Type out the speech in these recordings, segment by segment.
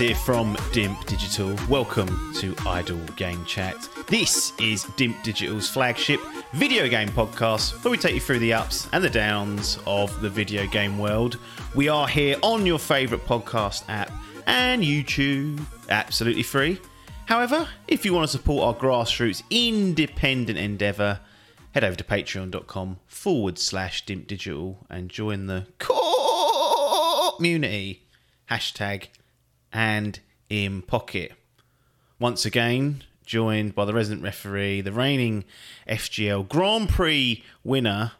Here from Dimp Digital. Welcome to Idle Game Chat. This is Dimp Digital's flagship video game podcast where we take you through the ups and the downs of the video game world. We are here on your favourite podcast app and YouTube, absolutely free. However, if you want to support our grassroots independent endeavour, head over to patreon.com forward slash dimp digital and join the community. Hashtag and in pocket. Once again, joined by the resident referee, the reigning FGL Grand Prix winner,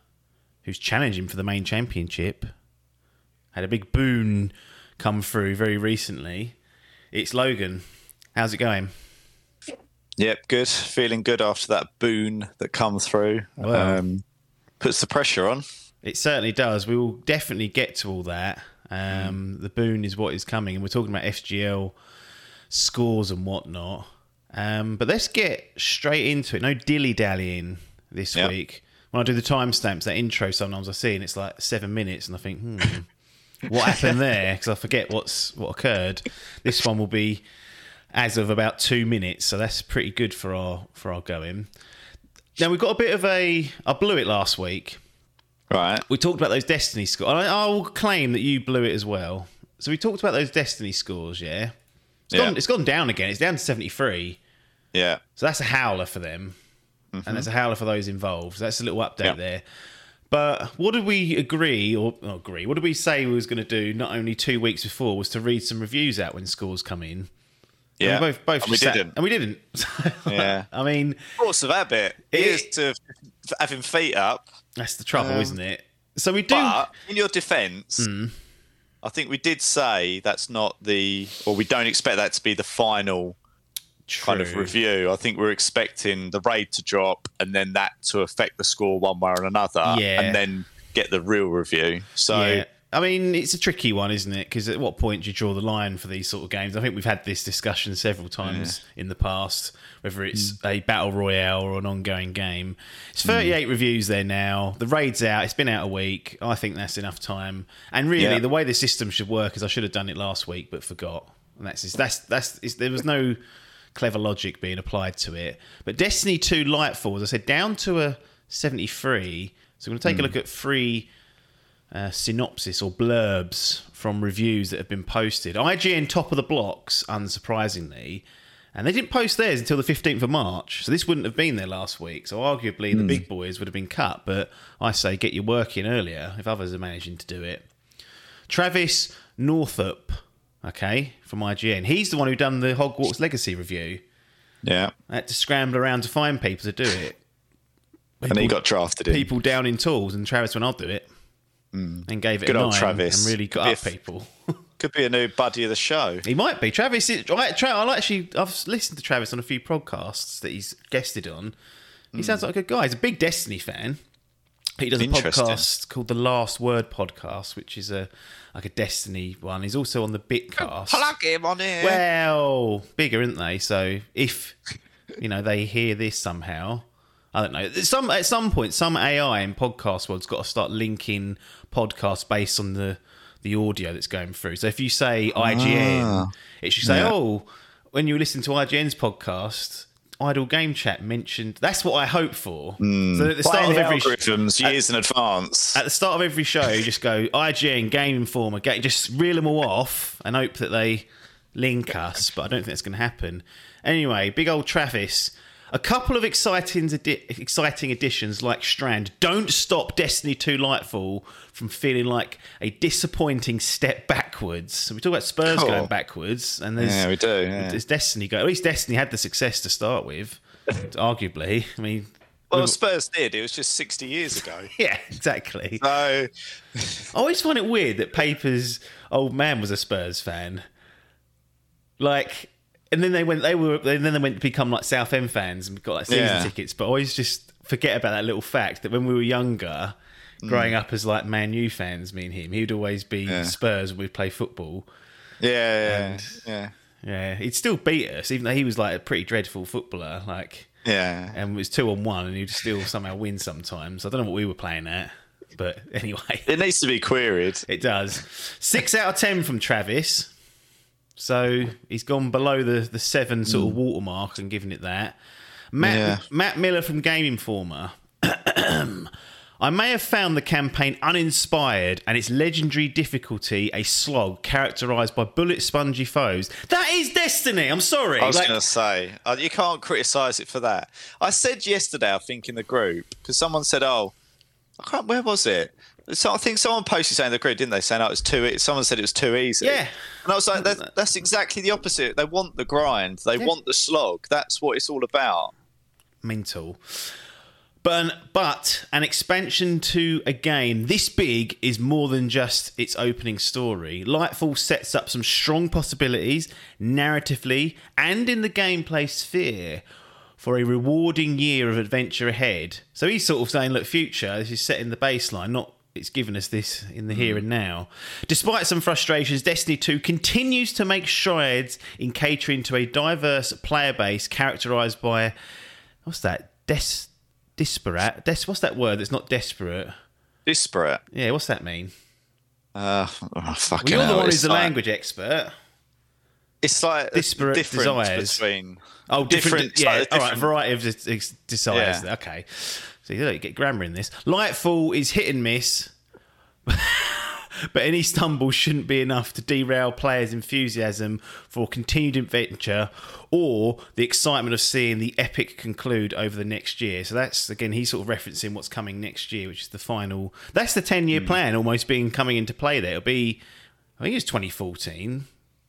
who's challenging for the main championship. Had a big boon come through very recently. It's Logan. How's it going? Yep, good. Feeling good after that boon that come through. Wow. Um, puts the pressure on. It certainly does. We will definitely get to all that. Um, The boon is what is coming, and we're talking about FGL scores and whatnot. Um, but let's get straight into it. No dilly dallying this Yeah. week. When I do the timestamps, that intro, sometimes I see and it's like seven minutes, and I think, hmm, what happened there? Because I forget what's what occurred. This one will be as of about two minutes, so that's pretty good for our for our going. Now we've got a bit of a. I blew it last week Right. we talked about those Destiny scores. I, I will claim that you blew it as well. So we talked about those Destiny scores, yeah? It's, Yeah. gone, it's gone down again. It's down to 73. Yeah. So that's a howler for them. And mm-hmm. that's a howler for those involved. So that's a little update Yeah. there. But what did we agree, or not agree, what did we say we was going to do not only two weeks before, was to read some reviews out when scores come in? Yeah. And we both, both And we sat- didn't. And we didn't. Yeah. I mean, Force of habit. It- Here's to having feet up. that's the trouble, Um, isn't it? So we do. But in your defence, Hmm. I think we did say that's not the, or we don't expect that to be the final kind of review. I think we're expecting the raid to drop and then that to affect the score one way or another, Yeah. and then get the real review. So Yeah. I mean, it's a tricky one, isn't it? Because at what point do you draw the line for these sort of games? I think we've had this discussion several times in the past, whether it's mm. a battle royale or an ongoing game. It's mm. 38 reviews there now. The raid's out. It's been out a week. I think that's enough time. And really, Yeah. the way the system should work is I should have done it last week, but forgot. And that's that's that's it's, there was no clever logic being applied to it. But Destiny 2 Lightfall, as I said, down to a 73. So I'm going to take a mm. look at three uh, synopsis or blurbs from reviews that have been posted. IGN top of the blocks, unsurprisingly, and they didn't post theirs until the 15th of March. So this wouldn't have been there last week. So arguably the hmm. big boys would have been cut. But I say get your work in earlier if others are managing to do it. Travis Northup, okay, from IGN. He's the one who done the Hogwarts Legacy review. yeah. I had to scramble around to find people to do it. And he got drafted in. people down in tools, and Travis went, "I'll do it," hmm. and gave it Good a old nine Travis. and really got up people. Could be a new buddy of the show. he might be Travis. Is, I, Tra- I actually I've listened to Travis on a few podcasts that he's guested on. He hmm. sounds like a good guy. He's a big Destiny fan. He does a podcast called the Last Word Podcast, which is a like a Destiny one. He's also on the Bitcast. Plug him on here. Well, bigger, aren't they? So if you know they hear this somehow, I don't know. Some at some point, some AI in podcast world's got to start linking podcasts based on the the audio that's going through. So if you say IGN, ah. it should say, Yeah. "Oh, when you listen to IGN's podcast." Idle Game Chat mentioned. That's what I hope for. Hmm. So at the start Playing of the every sh- algorithms years in advance. at the start of every show, you just go IGN, Game Informer, ga- just reel them all off and hope that they link us. But I don't think that's going to happen. Anyway, big old Travis. A couple of exciting, exciting additions like Strand don't stop Destiny 2 Lightfall from feeling like a disappointing step backwards. So we talk about Spurs Cool. going backwards, and there's Yeah, we do, yeah. there's Destiny go. At least Destiny had the success to start with. Arguably, I mean, well, Spurs did. It was just 60 years ago. yeah, exactly. So, I always find it weird that Paper's old man was a Spurs fan. Like, and then they went. They were. And Then they went to become like South End fans and got like season Yeah. tickets. But I always just forget about that little fact that when we were younger, growing up as like Man U fans, me and him, he'd always be Mm. Yeah. Spurs when we'd play football. Yeah, yeah, And- yeah, Yeah, he'd still beat us, even though he was like a pretty dreadful footballer. Like, yeah. and it was two on one, and he'd still somehow win sometimes. I don't know what we were playing at, but anyway. It needs to be queried. It does. Six out of ten from Travis. So he's gone below the, the seven sort of watermark and given it that. Matt, Yeah. Matt Miller from Game Informer. I may have found the campaign uninspired and its legendary difficulty a slog characterised by bullet spongy foes. That is Destiny. I'm sorry. I was Like- going to say, uh, you can't criticise it for that. I said yesterday, I think, in the group, because someone said, oh, I can't, where was it? So I think someone posted saying the grid, didn't they? Saying, oh, it's too, e-" someone said it was too easy. Yeah. And I was like, that, that's exactly the opposite. They want the grind, they want the slog. That's what it's all about. mental. But an, but an expansion to a game this big is more than just its opening story. Lightfall sets up some strong possibilities narratively and in the gameplay sphere for a rewarding year of adventure ahead. So he's sort of saying, look, future, this is setting the baseline, not it's given us this in the here and now. Despite some frustrations, Destiny 2 continues to make strides in catering to a diverse player base characterized by what's that? Des disparate. Des what's that word that's not desperate? Disparate. Yeah, what's that mean? Uh, oh, fucking Well, you're the one who's the like- language expert. It's like Disparate difference desires. between. Oh, different. it's yeah, like all right. different- Variety of des- des- desires. Yeah. Okay. So you get grammar in this. Lightfall is hit and miss, but any stumble shouldn't be enough to derail players' enthusiasm for continued adventure or the excitement of seeing the epic conclude over the next year. So that's again, he's sort of referencing what's coming next year, which is the final. That's the ten-year hmm. plan almost being coming into play. There, it'll be. I think it's 2014.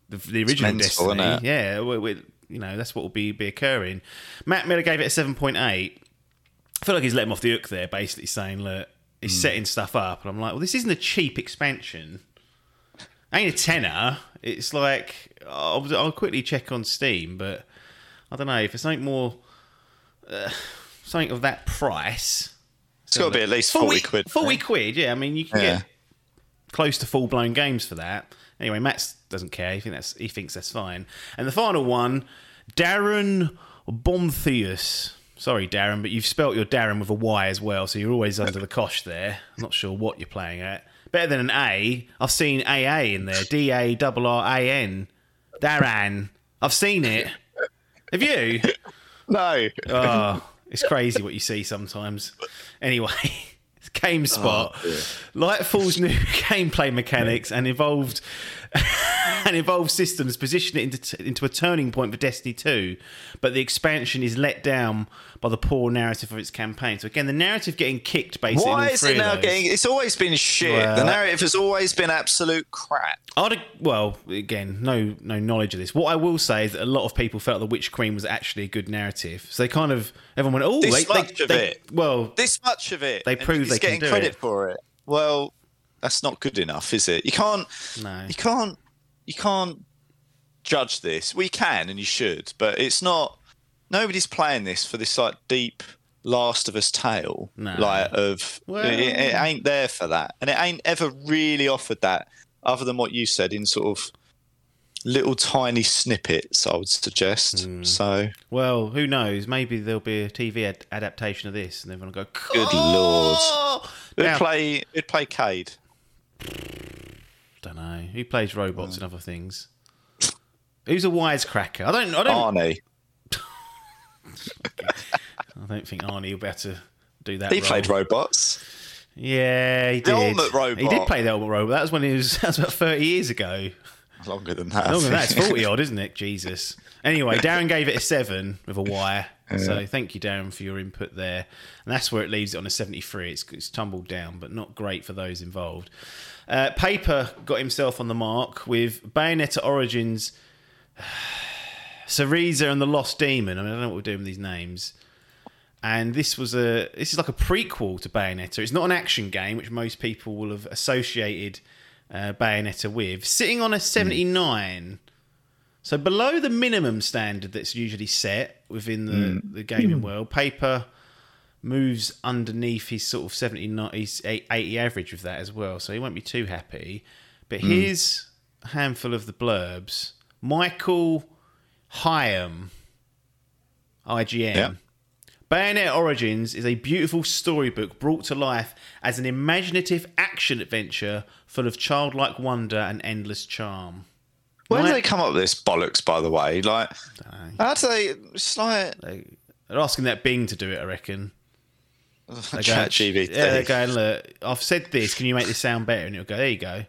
The, the original mental, Destiny. isn't it? Yeah, we, we, you know that's what will be be occurring. Matt Miller gave it a seven point eight. I feel like he's let him off the hook there, basically saying, "Look, he's setting stuff up," and I'm like, "Well, this isn't a cheap expansion. I Ain't a tenner. It's like I'll, I'll quickly check on Steam, but I don't know if it's something more, uh, something of that price. It's got to be at least 40 quid. Forty right? quid, yeah. I mean, you can Yeah. get close to full blown games for that. Anyway, Matt doesn't care. He think that's he thinks that's fine. And the final one, Darryn Bonthuys. Sorry, Darren, but you've spelt your Darren with a Y as well, so you're always under the cosh there. I'm not sure what you're playing at. Better than an A. I've seen AA in there. D A R R A N. Darren. I've seen it. Have you? No. Oh, it's crazy what you see sometimes. Anyway, GameSpot. Oh, Lightfall's new gameplay mechanics and evolved and evolved systems position it into, into a turning point for Destiny 2, but the expansion is let down by the poor narrative of its campaign. So again, the narrative getting kicked basically. Why is it now getting? It's always been shit. Well, the narrative has always been absolute crap. I'd, well, again, no no knowledge of this. What I will say is that a lot of people felt the Witch Queen was actually a good narrative. So they kind of everyone went, oh, This they, much they, of they- it. Well, This much of it. They and prove he's they can getting do credit it. for it. Well, that's not good enough, is it? You can't. No. You can't. You can't judge this. We can and you should, but it's not. Nobody's playing this for this like deep Last of Us tale, No. like of. Well- it, it ain't there for that, and it ain't ever really offered that, other than what you said in sort of little tiny snippets. I would suggest. Hmm. So Well, who knows? Maybe there'll be a TV ad- adaptation of this, and everyone will go, Good "Oh!" who'd Now- play? Who'd play Cayde? Don't know. He plays robots and other things? Who's a wisecracker? I don't. I don't. Arnie. I don't think Arnie will be able to do that. He role. played robots. Yeah, he The did. Ultimate Robot. He did play the ultimate robot. That was when he was. That was about thirty years ago. Longer than that. Longer than that. It's forty odd, isn't it? Jesus. Anyway, Darren gave it a seven with a Y. So thank you, Darren, for your input there. And that's where it leaves it on a seventy-three. It's, it's tumbled down, but not great for those involved. Uh, Paper got himself on the mark with Bayonetta Origins, Cereza and the Lost Demon. I mean, I don't know what we're doing with these names. And this was a this is like a prequel to Bayonetta. It's not an action game, which most people will have associated uh, Bayonetta with. Sitting on a seventy nine. So below the minimum standard that's usually set within the, Hmm. the gaming world, paper moves underneath his sort of 70, 90, his 80 average with that as well. So he won't be too happy. But Hmm. here's a handful of the blurbs. Michael Hyam, IGN. Yeah. Bayonetta Origins is a beautiful storybook brought to life as an imaginative action adventure full of childlike wonder and endless charm. Where Right. do they come up with this bollocks? By the way, like how do they? It's like they're asking that Bing to do it, I reckon. They ChatGPT. Yeah, they're going, look, I've said this, can you make this sound better? And it'll go, there you go.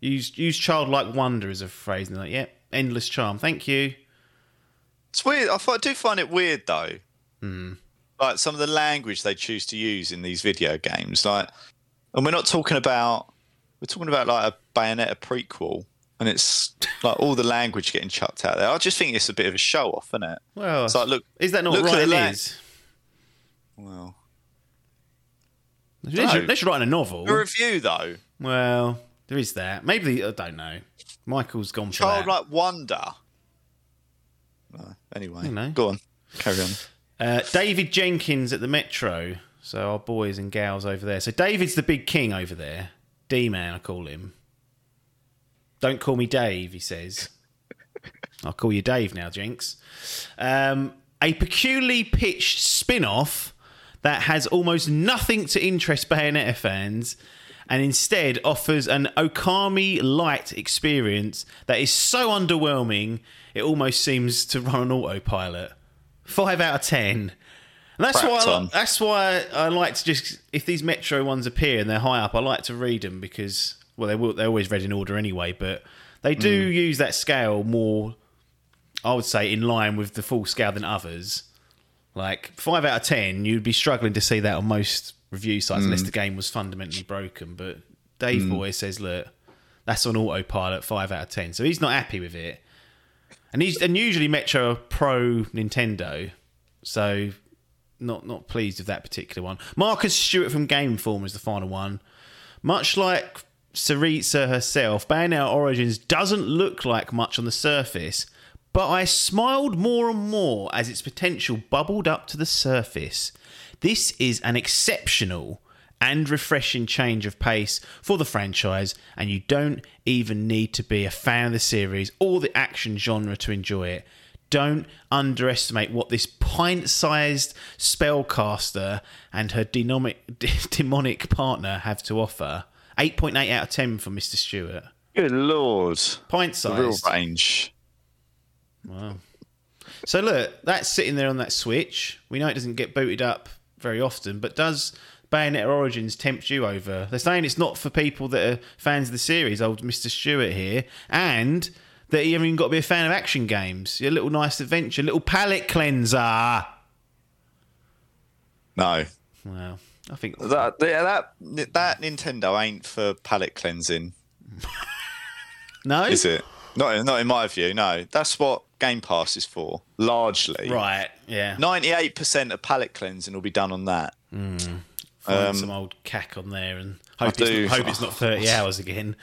Use use childlike wonder as a phrase. And they're like, yep, endless charm. Thank you. It's weird. I, I do find it weird though. Hmm. Like some of the language they choose to use in these video games. Like, and we're not talking about. We're talking about like a Bayonetta prequel, and it's like all the language getting chucked out there. I just think it's a bit of a show off, isn't it? Well, It's like, look, is that not look what at the writing la- is? Well, They should, they should write a novel. a review though. Well, there is that. Maybe, I don't know. Michael's gone for. Childlike wonder. No, anyway, You know. go on, carry on. Uh, David Jenkins at the Metro. So our boys and gals over there. So David's the big king over there. D man, I call him. Don't call me Dave, he says. I'll call you Dave now, Jinx. Um, a peculiarly pitched spin off that has almost nothing to interest Bayonetta fans and instead offers an Okami light experience that is so underwhelming it almost seems to run on autopilot. Five out of ten. And that's why, I, on. that's why I like to just if these Metro ones appear and they're high up, I like to read them because well they will they're always read in order anyway, but they do mm. use that scale more. I would say in line with the full scale than others. Like five out of ten, you'd be struggling to see that on most review sites unless mm. the game was fundamentally broken. But Dave mm. Boy says, look, that's on autopilot, five out of ten. So he's not happy with it. And he's and usually Metro pro Nintendo, so not not pleased with that particular one. Marcus Stewart from Game Informer is the final one. Much like Cereza herself, Bayonetta Origins doesn't look like much on the surface, but I smiled more and more as its potential bubbled up to the surface. This is an exceptional and refreshing change of pace for the franchise, and you don't even need to be a fan of the series or the action genre to enjoy it. Don't underestimate what this pint sized spellcaster and her demonic, demonic partner have to offer. 8.8 out of 10 for Mr. Stewart. Good lord, Pint the real sized. range. Wow. So look, that's sitting there on that Switch. We know it doesn't get booted up very often, but does Bayonetta Origins tempt you over? They're saying it's not for people that are fans of the series, old Mr. Stewart here, and that you haven't even got to be a fan of action games. Your little nice adventure, little palate cleanser. No, Wow. I think that yeah, that that Nintendo ain't for palate cleansing, no. is it? Not not in my view. No, that's what Game Pass is for. Largely, Right. Yeah. Ninety-eight percent of palate cleansing will be done on that. Find um, some old cack on there and hope, do. it's, not, hope it's not thirty hours again.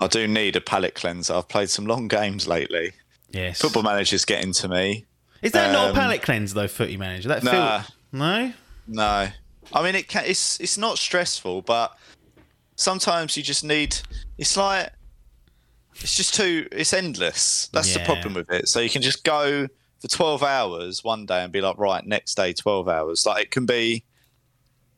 I do need a palate cleanser. I've played some long games lately. Yes. Football Manager's getting to me. Is that not a um, palate cleanser though, Footy Manager? That Nah. feel no. No, I mean it. Can, it's it's not stressful, but sometimes you just need. It's like it's just too. It's endless. That's the problem with it. So you can just go for twelve hours one day and be like, right, next day twelve hours. Like it can be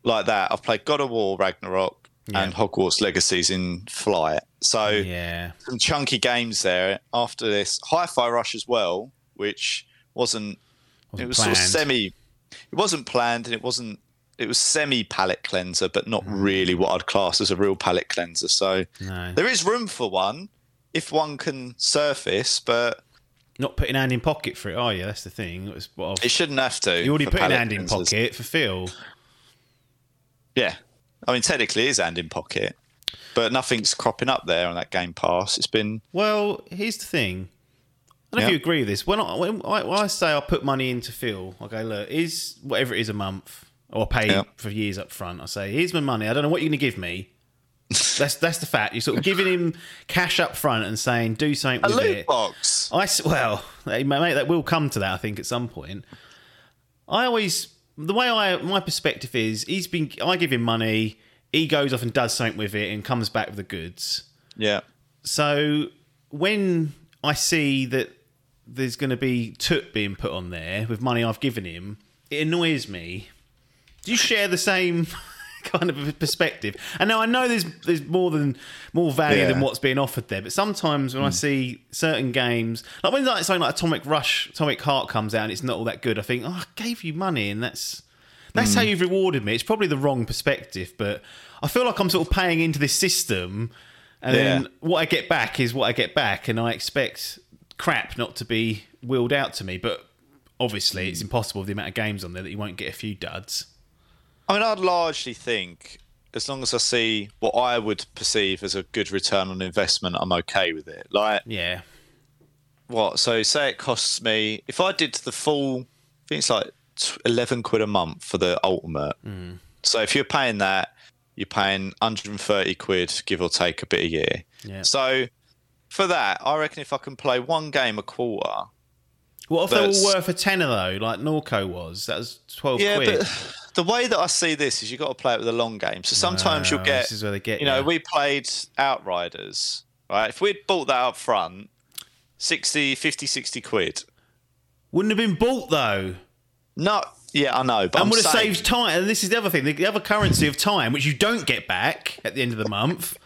like that. I've played God of War, Ragnarok, and Hogwarts Legacies in flight. So Yeah. some chunky games there. After this, Hi-Fi Rush as well, which wasn't. Wasn't it was sort of semi. It wasn't planned, and it wasn't. It was semi palate cleanser, but not Mm. really what I'd class as a real palate cleanser. So No. there is room for one if one can surface, but Not putting hand in pocket for it, are you? That's the thing. It it shouldn't have to. you already put an hand in pocket for Phil. Yeah, I mean technically it is hand in pocket, but nothing's cropping up there on that Game Pass. It's been Well, here's the thing. I don't know Yeah. if you agree with this. When I, when I, when I say I put money into Phil, I go, look, is whatever it is a month, or pay Yeah. for years up front. I say, here's my money. I don't know what you're going to give me, That's that's the fact. You're sort of giving him cash up front and saying, "Do something A with loot it." box. I s- well, mate, that will come to that. I think at some point. I always the way I my perspective is he's been. I give him money. He goes off and does something with it and comes back with the goods. Yeah. So when I see that there's going to be toot being put on there with money I've given him, it annoys me. Do you share the same kind of perspective? And now I know there's there's more than more value Yeah. than what's being offered there, but sometimes when I mm. see certain games, like when like something like Atomic Rush, Atomic Heart comes out and it's not all that good, I think, oh, I gave you money and that's that's how mm. you've rewarded me. It's probably the wrong perspective, but I feel like I'm sort of paying into this system, and then what I get back is what I get back, and I expect crap not to be wheeled out to me. But obviously, it's mm. impossible with the amount of games on there that you won't get a few duds. I mean, I'd largely think as long as I see what I would perceive as a good return on investment, I'm okay with it. Like, Yeah, what? So, say it costs me, if I did the full, I think it's like 11 quid a month for the ultimate. Mm. So, if you're paying that, you're paying 130 quid, give or take a bit a year. yeah. So, for that, I reckon if I can play one game a quarter, What if they were worth a tenner though, like Norco was? That was twelve Yeah, quid. but the way that I see this is you've got to play it with a long game. So sometimes you'll Ah, get, This is where they get you know, you. we played Outriders, right? If we'd bought that up front, 60, 50, 60 quid. wouldn't have been bought though. No, yeah, I know, but and I'm would have saying, saved time. And this is the other thing: the, the other currency of time, which you don't get back at the end of the month,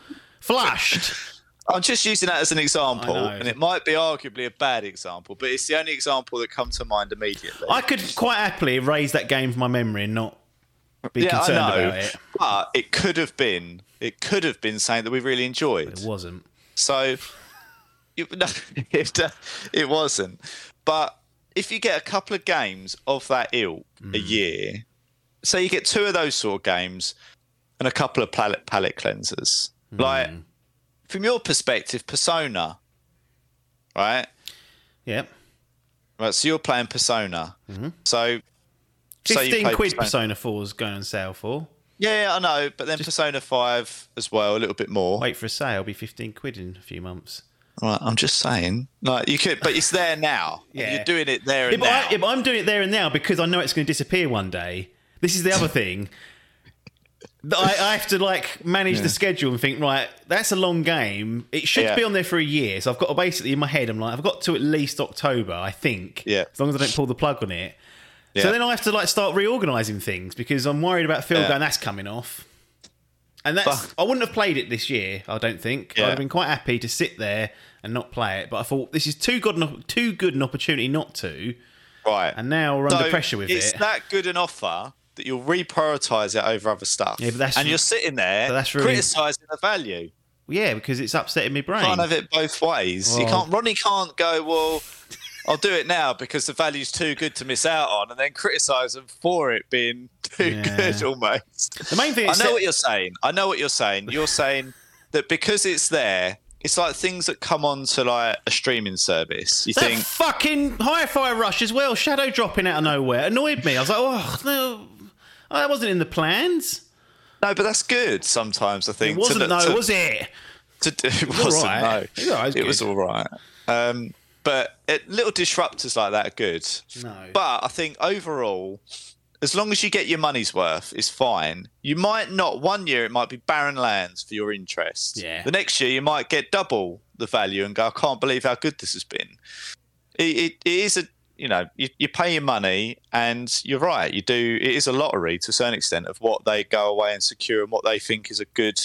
flashed. I'm just using that as an example, and it might be arguably a bad example, but it's the only example that comes to mind immediately. I could quite happily erase that game from my memory and not be yeah, concerned I know, about it. but it could have been, it could have been something that we really enjoyed. It wasn't. So it, no, it, uh, it wasn't. But if you get a couple of games of that ilk a year, so you get two of those sort of games and a couple of palette palette cleansers. Like from your perspective, Persona, right? Yep. Right. So you're playing Persona. So say you Fifteen play quid Persona 4's going on sale for. Yeah, yeah, I know. But then Persona Five as well, a little bit more. Wait for a sale, be fifteen quid in a few months. Right, I'm just saying. Like you could, but it's there now. Yeah. You're doing it there Yeah, and but, now. I, yeah, but I'm doing it there and now because I know it's going to disappear one day. This is the other thing. I, I have to like manage the schedule and think, right, that's a long game. It should Yeah. be on there for a year. So I've got to basically in my head, I'm like, I've got to at least October, I think. Yeah. As long as I don't pull the plug on it. Yeah. So then I have to like start reorganising things because I'm worried about Phil Yeah. going, that's coming off. And that's I wouldn't have played it this year, I don't think. I'd have been quite happy to sit there and not play it. But I thought this is too good an, too good an opportunity not to. right. And now we're under pressure with it's it. that good an offer that you'll reprioritise it over other stuff. Yeah, but that's- and you're sitting there that's really- criticising the value. Yeah, because it's upsetting my brain. Can't have it both ways. you can't. Ronnie can't go. Well, I'll do it now because the value's too good to miss out on, and then criticise them for it being too Yeah. good almost. The main thing I know that- what you're saying. I know what you're saying. You're saying that because it's there, it's like things that come on to like a streaming service. You that think, fucking hi-fi rush as well, shadow dropping out of nowhere, annoyed me. I was like, oh no, oh, that wasn't in the plans. no, but that's good sometimes. I think It wasn't to, though, to- was it? to do. It wasn't. alright. No, It it was it was all right. Um, but it, little disruptors like that are good. No. But I think overall, as long as you get your money's worth, it's fine. You might not. One year it might be barren lands for your interest. Yeah. The next year you might get double the value and go, I can't believe how good this has been. It, it, it is a. You know, you, you pay your money, and you're right. You do. It is a lottery to a certain extent of what they go away and secure and what they think is a good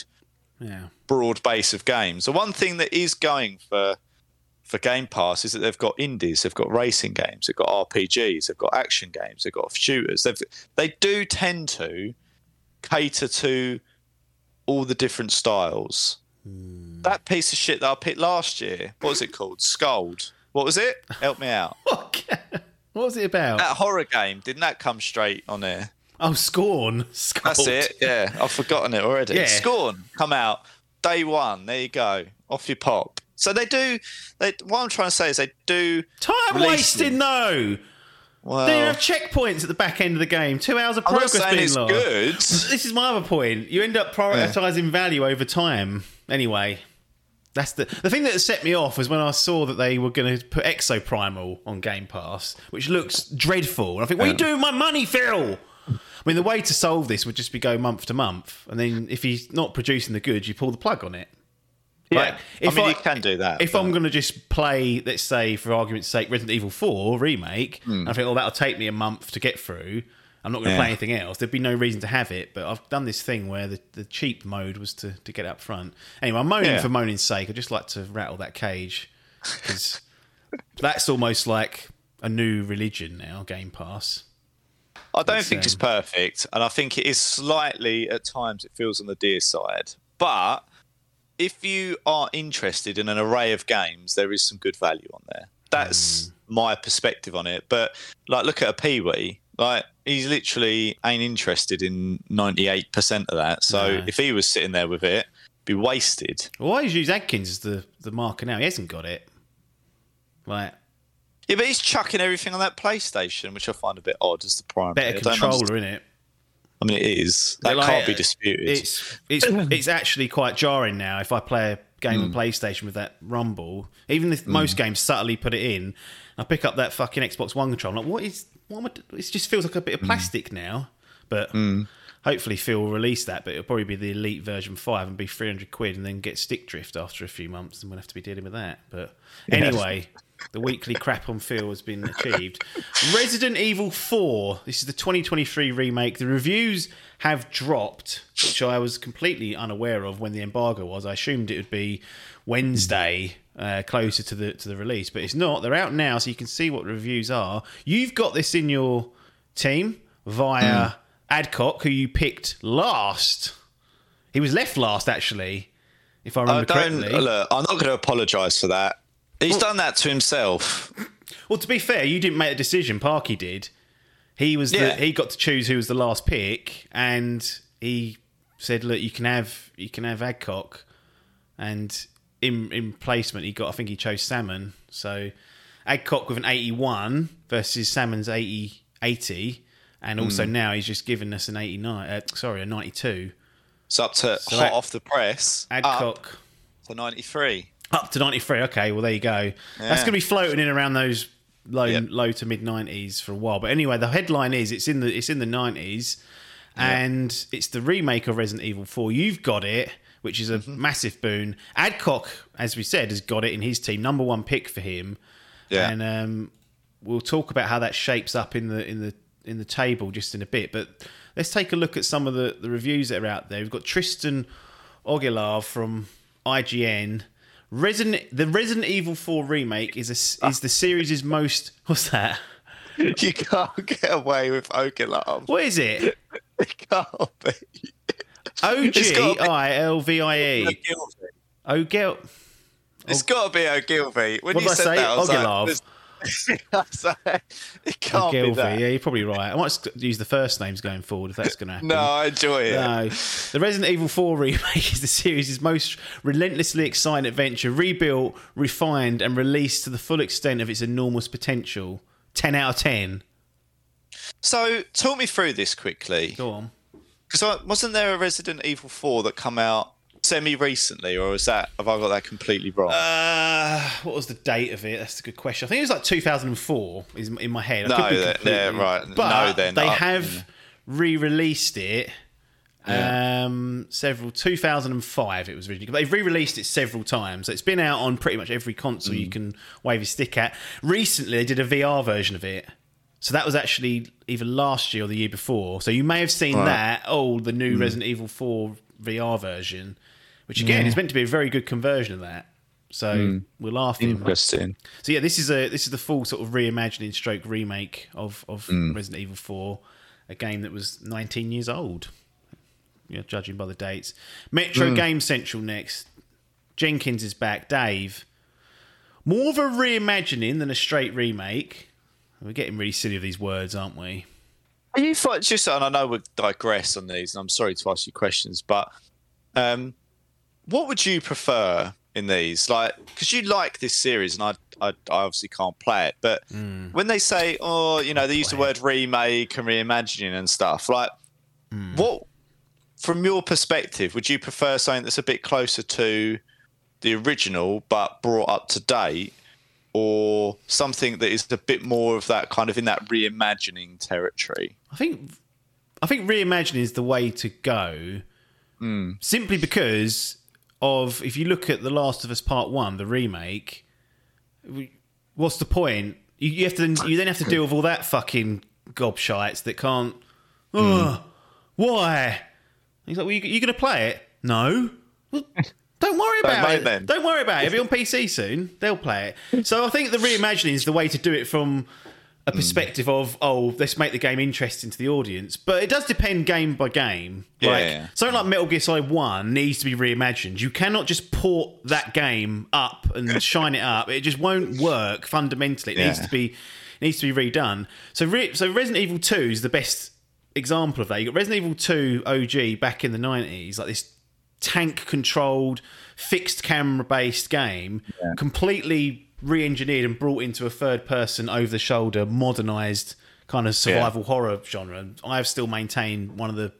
Yeah. broad base of games. The one thing that is going for for Game Pass is that they've got indies, they've got racing games, they've got RPGs, they've got action games, they've got shooters. They've they do tend to cater to all the different styles. Hmm. That piece of shit that I picked last year, what was it called? Scold. What was it? Help me out. What was it about? That horror game, didn't that come straight on there? oh, Scorn. Scorn. That's it. Yeah, I've forgotten it already. Yeah. Scorn come out day one. There you go. Off you pop. So they do. They, what I'm trying to say is they do. Time wasting though. Well, They have checkpoints at the back end of the game. Two hours of progress being it's lost. good. This is my other point. You end up prioritizing value over time. Anyway, that's the the thing that set me off was when I saw that they were going to put Exoprimal on Game Pass, which looks dreadful. And I think, what are you doing with my money, Phil? I mean, the way to solve this would just be go month to month, and then if he's not producing the goods, you pull the plug on it. Yeah, Like, I if mean I- you can do that. If but- I'm going to just play, let's say, for argument's sake, Resident Evil 4 remake, and I think, oh, that'll take me a month to get through. I'm not going to Yeah. play anything else. There'd be no reason to have it. But I've done this thing where the, the cheap mode was to, to get up front. Anyway, I'm moaning Yeah. for moaning's sake. I'd just like to rattle that cage because that's almost like a new religion now. Game Pass. I don't It's, think it's um, perfect, and I think it is slightly at times it feels on the dear side. But if you are interested in an array of games, there is some good value on there. That's mm. my perspective on it. But like, look at a Pee Wee. Like, he's literally ain't interested in ninety eight percent of that. So No. if he was sitting there with it, be wasted. Well, why use Adkins as the, the marker now? He hasn't got it. Like, Yeah, but he's chucking everything on that PlayStation, which I find a bit odd as the primary. better controller, isn't it? I mean, it is. That Like, can't be uh, disputed. It's it's it's actually quite jarring now. If I play a game Hmm. on PlayStation with that rumble, even if most games subtly put it in, I pick up that fucking Xbox One controller. I'm like, what is? What am I, it just feels like a bit of Hmm. plastic now. But hopefully Phil will release that. But it'll probably be the Elite version five and be 300 quid, and then get stick drift after a few months, and we'll have to be dealing with that. But anyway. The weekly crap on Phil has been achieved. Resident Evil 4. This is the 2023 remake. The reviews have dropped, which I was completely unaware of when the embargo was. I assumed it would be Wednesday, uh, closer to the to the release, but it's not. They're out now, so you can see what the reviews are. You've got this in your team via Adcock, who you picked last. He was left last, actually, if I I remember don't correctly. look. I'm not going to apologise for that. He's done that to himself. Well, to be fair, you didn't make a decision. Parky did. He was Yeah. the, he got to choose who was the last pick, and he said, "Look, you can have you can have Adcock," and in in placement, he got I think he chose Salmon. So Adcock with an eighty-one versus Salmon's 80, 80 and also now he's just given us an eighty-nine. Uh, sorry, a ninety-two. It's up to So hot off the press. Adcock to 93. Up to 93 okay well there you go that's going to be floating in around those low Yep. low to mid 90s for a while but anyway the headline is it's in the it's in the 90s and it's the remake of Resident Evil 4 you've got it which is a Mm-hmm. massive boon Adcock as we said has got it in his team number one pick for him Yeah. and um, we'll talk about how that shapes up in the in the in the table just in a bit but let's take a look at some of the, the reviews that are out there we've got Tristan Ogillar from IGN. Resident the Resident Evil 4 remake is a, is the series' most what's that? you can't get away with Ogilam. What is it? It can't be. O G I L V I E. Ogil. It's got to be Ogilvy. When What you did I said say? that, I was like, there's- I was like, it can't be that. Yeah, you're probably right. I might use the first names going forward if that's going to happen. No, I enjoy it. No. The Resident Evil 4 remake is the series' most relentlessly exciting adventure, rebuilt, refined, and released to the full extent of its enormous potential. 10 out of 10. So, talk me through this quickly. Go on. Because uh, wasn't there a Resident Evil 4 that come out semi recently, or is that have I got that completely wrong? Uh, what was the date of it? That's a good question. I think it was like 2004 is in my head. I No, that- yeah, right. But No, then, they have re-released it. Um, several 2005 it was originally. They've re-released it several times. It's been out on pretty much every console Mm. you can wave your stick at. Recently, they did a VR version of it. So that was actually either last year or the year before. So you may have seen Right. Mm. that. Oh, the new Resident Evil 4 VR version, which again is meant to be a very good conversion of that. So Mm. we're laughing. Interesting. So yeah, this is a this is the full sort of reimagining stroke remake of of Mm. Resident Evil 4, a game that was 19 years old. Yeah, judging by the dates. Metro Mm. Game Central next. Jenkins is back. Dave. More of a reimagining than a straight remake. We're getting really silly with these words, aren't we? Are you just and I know we digress on these, and I'm sorry to ask you questions, but um, what would you prefer in these? Like, because you like this series, and I, I, I obviously can't play it, but Hmm. when they say, oh, you know, they use the word remake and reimagining and stuff, like, Hmm. what, from your perspective, would you prefer something that's a bit closer to the original but brought up to date? Or something that is a bit more of that kind of in that reimagining territory. I think I think reimagining is the way to go. Simply because of if you look at The Last of Us Part One, the remake, what's the point? You, you have to you then have to deal with all that fucking gobshites that can't. Oh, why? He's like, well, you, you going to play it? No. Well, don't worry Don't about it. then. Don't worry about it. It'll be on PC soon. They'll play it. So I think the reimagining is the way to do it from a mm. perspective of oh, let's make the game interesting to the audience. But it does depend game by game. Yeah, like yeah. something like Metal Gear Solid One needs to be reimagined. You cannot just port that game up and shine it up. It just won't work fundamentally. It needs to be it needs to be redone. So re- so Resident Evil Two is the best example of that. You got Resident Evil 2 OG back in the 90s, like this tank controlled, fixed camera based game, completely re engineered and brought into a third person, over the shoulder, modernized kind of survival horror genre. I've still maintained one of the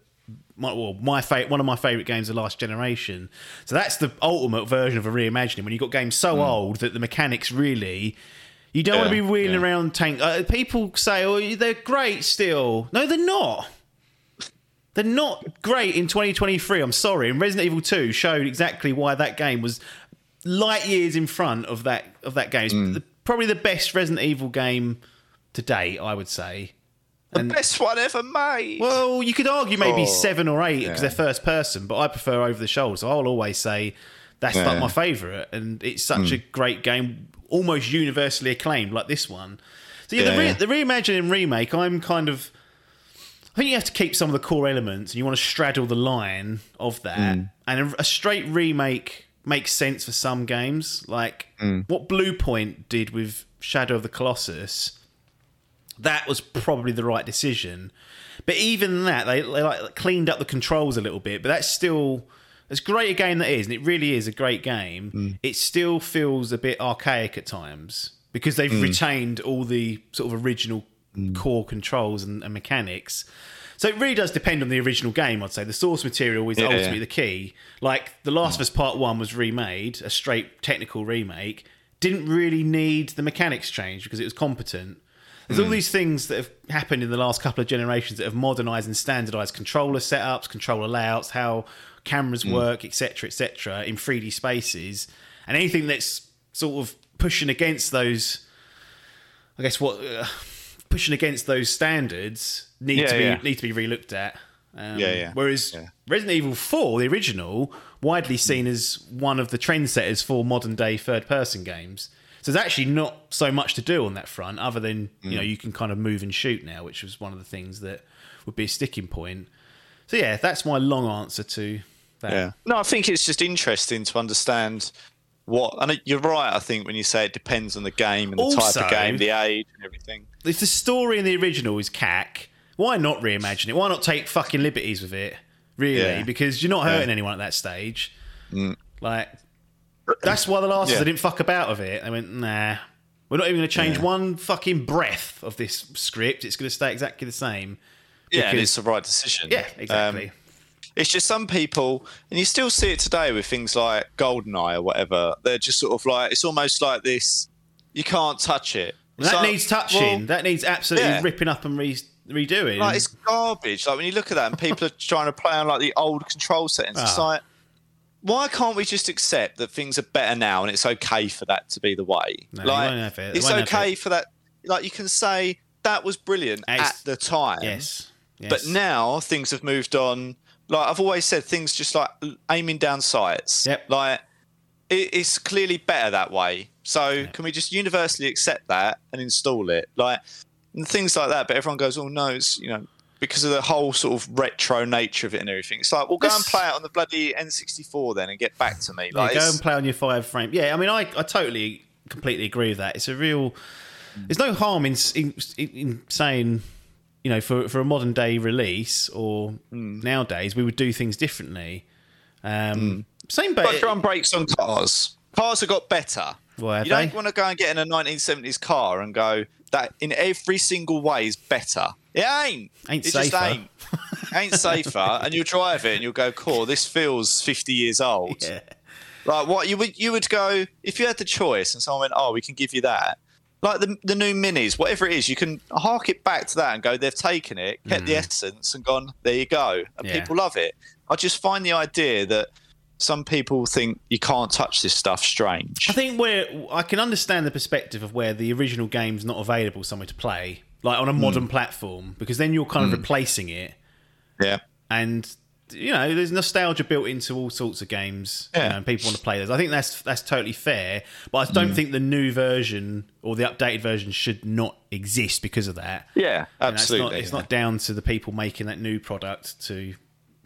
my, well, my fa- one of my favorite games of last generation. So that's the ultimate version of a reimagining. When you've got games so old that the mechanics really, you don't want to be wheeling yeah. around tank. Uh, people say, "Oh, they're great still." No, they're not. They're not great in 2023. I'm sorry. And Resident Evil 2 showed exactly why that game was light years in front of that of that game. It's Mm. the, probably the best Resident Evil game to date, I would say. The best one ever made. Well, you could argue maybe Oh, seven or eight because yeah. they're first person, but I prefer over the shoulder. So I'll always say that's Yeah. like my favourite, and it's such a great game, almost universally acclaimed, like this one. So yeah, the, re- yeah. the reimagining remake, I'm kind of. I think you have to keep some of the core elements, and you want to straddle the line of that. And a, a straight remake makes sense for some games, like mm. what Bluepoint did with Shadow of the Colossus that was probably the right decision. But even that, they, they like cleaned up the controls a little bit. But that's still as great a game that is, and it really is a great game. Mm. It still feels a bit archaic at times because they've mm. retained all the sort of original core controls and, and mechanics. So it really does depend on the original game. I'd say the source material is Yeah, ultimately yeah. the key. Like The Last of Us Part One was remade, a straight technical remake. Didn't really need the mechanics change because it was competent. There's all these things that have happened in the last couple of generations that have modernized and standardized controller setups, controller layouts, how cameras work, etc., etc., in 3D spaces, and anything that's sort of pushing against those, I guess what uh, pushing against those standards need Yeah, to be yeah. need to be relooked at. Um, Yeah, yeah. Whereas Yeah. Resident Evil 4, the original, widely seen as one of the trendsetters for modern day third person games. So there's actually not so much to do on that front, other than you know Mm. you can kind of move and shoot now, which was one of the things that would be a sticking point. So yeah, that's my long answer to that. Yeah. No, I think it's just interesting to understand what. And you're right. I think when you say it depends on the game and the type of game, the age, and everything. If the story in the original is cack, why not reimagine it? Why not take fucking liberties with it? Really, Yeah. because you're not hurting Yeah. anyone at that stage. Like that's why the last Yeah. they didn't fuck about with it. They went, nah, we're not even going to change Yeah. one fucking breath of this script. It's going to stay exactly the same. Yeah, and Because- it's the right decision. Yeah, exactly. Um, it's just some people, and you still see it today with things like Goldeneye or whatever. They're just sort of like it's almost like this. You can't touch it. That like, needs touching. well, that needs absolutely yeah. ripping up and re- redoing. like it's garbage. Like when you look at that, and people are trying to play on like the old control settings. It's Ah. like, why can't we just accept that things are better now, and it's okay for that to be the way? No, like it. It's okay it. for that. Like you can say that was brilliant It's- at the time. yes, yes. But now things have moved on. Like I've always said, things just like aiming down sights. Yep. Like it, it's clearly better that way. So can we just universally accept that and install it? Like and things like that. But everyone goes, "Oh no, it's you know." Because of the whole sort of retro nature of it and everything, it's like, well, go and play it on the bloody N64 then, and get back to me. Yeah, go and play on your five frame. Yeah, I mean, I, I totally, completely agree with that. It's a real. There's no harm in in, in saying, you know, for for a modern day release or Hmm. nowadays we would do things differently. Um, Same, but like drum brakes on cars. Cars have got better. Why you don't they? want to go and get in a 1970s car and go that in every single way is better. It ain't. Ain't it just safer. ain't. ain't safer. And you'll drive it and you'll go, cool, this feels 50 years old. Yeah. Like what you would you would go if you had the choice and someone went, oh, we can give you that. Like the the new minis, whatever it is, you can hark it back to that and go, they've taken it, kept the essence, and gone, there you go, and Mm. Yeah. people love it. I just find the idea that some people think you can't touch this stuff strange. I think where I can understand the perspective of where the original game's not available somewhere to play, like on a hmm. modern platform, because then you're kind of hmm. replacing it, yeah, and you know, there's nostalgia built into all sorts of games, you know, and people want to play those. I think that's that's totally fair, but I don't hmm. think the new version or the updated version should not exist because of that. yeah, And that's absolutely. not, it's not down to the people making that new product to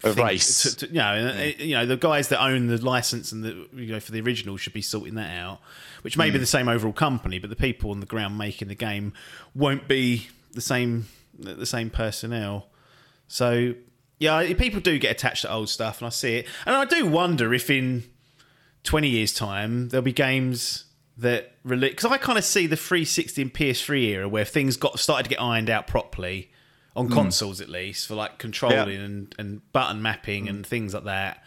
Erase. to, to, you know, uh, you know, the guys that own the license and the you know for the original should be sorting that out. Which may be the same overall company, but the people on the ground making the game won't be the same the same personnel. So yeah, people do get attached to old stuff, and I see it, and I do wonder if in twenty years' time there'll be games that relate because I kind of see the 360 and PS3 era where things got started to get ironed out properly on hmm. consoles at least for like controlling Yeah. and, and button mapping hmm. and things like that.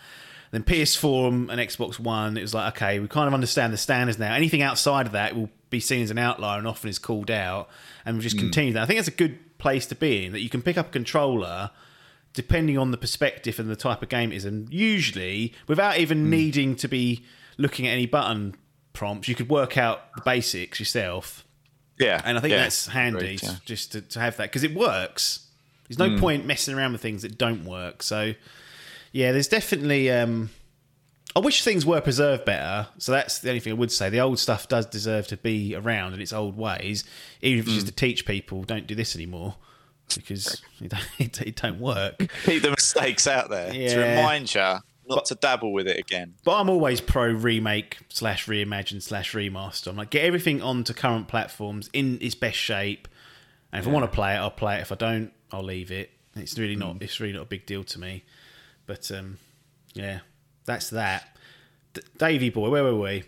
Then PS4 and Xbox One, it was like okay, we kind of understand the standards now. Anything outside of that will be seen as an outlier and often is called out, and we just hmm. continue that. I think that's a good place to be in that you can pick up a controller depending on the perspective and the type of game it is, and usually without even needing to be looking at any button prompts, you could work out the basics yourself. Yeah, And I think yeah. that's handy Agreed, yeah. just to, to have that because it works. There's no point messing around with things that don't work. So, yeah, there's definitely. Um, I wish things were preserved better. So that's the only thing I would say. The old stuff does deserve to be around in its old ways, even if it's just to teach people don't do this anymore because it don't, it, don't work. Keep the mistakes out there to Yeah. remind you not to dabble with it again. But I'm always pro remake slash reimagine slash remaster. I'm like get everything onto current platforms in its best shape, and if I want to play it, I'll play it. If I don't, I'll leave it. It's really not. Mm. It's really not a big deal to me. But um, yeah, that's that. D- Davy boy, where were we?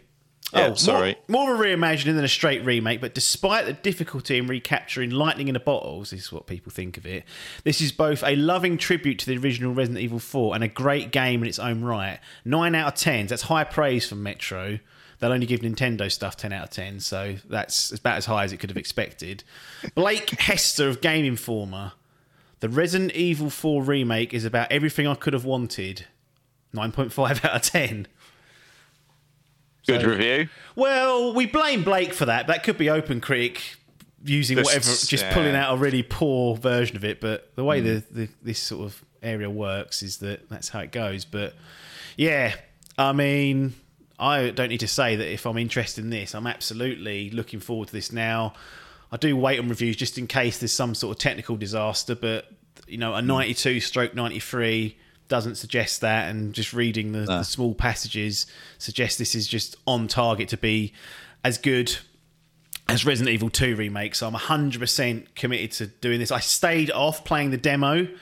Oh, yeah, more- sorry. More, of a reimagining than a straight remake, but despite the difficulty in recapturing lightning in a bottle, this is what people think of it. This is both a loving tribute to the original Resident Evil 4 and a great game in its own right. 9 out of 10. That's high praise from Metro. They'll only give Nintendo stuff 10 out of 10, so that's about as high as it could have expected. Blake Hester of Game Informer. The Resident Evil 4 remake is about everything I could have wanted. 9.5 out of 10. Good So- review. Well, we blame Blake for that. That could be OpenCritic using Just- whatever, just yeah. pulling out a really poor version of it. But the way hmm. the, the this sort of area works is that that's how it goes. But yeah, I mean, I don't need to say that if I'm interested in this, I'm absolutely looking forward to this now. I do wait on reviews just in case there's some sort of technical disaster, but you know, a hmm. 92 stroke 93 doesn't suggest that, and just reading the, the small passages suggests this is just on target to be as good as Resident Evil 2 remake. So I'm 100% committed to doing this. I stayed off playing the demo. There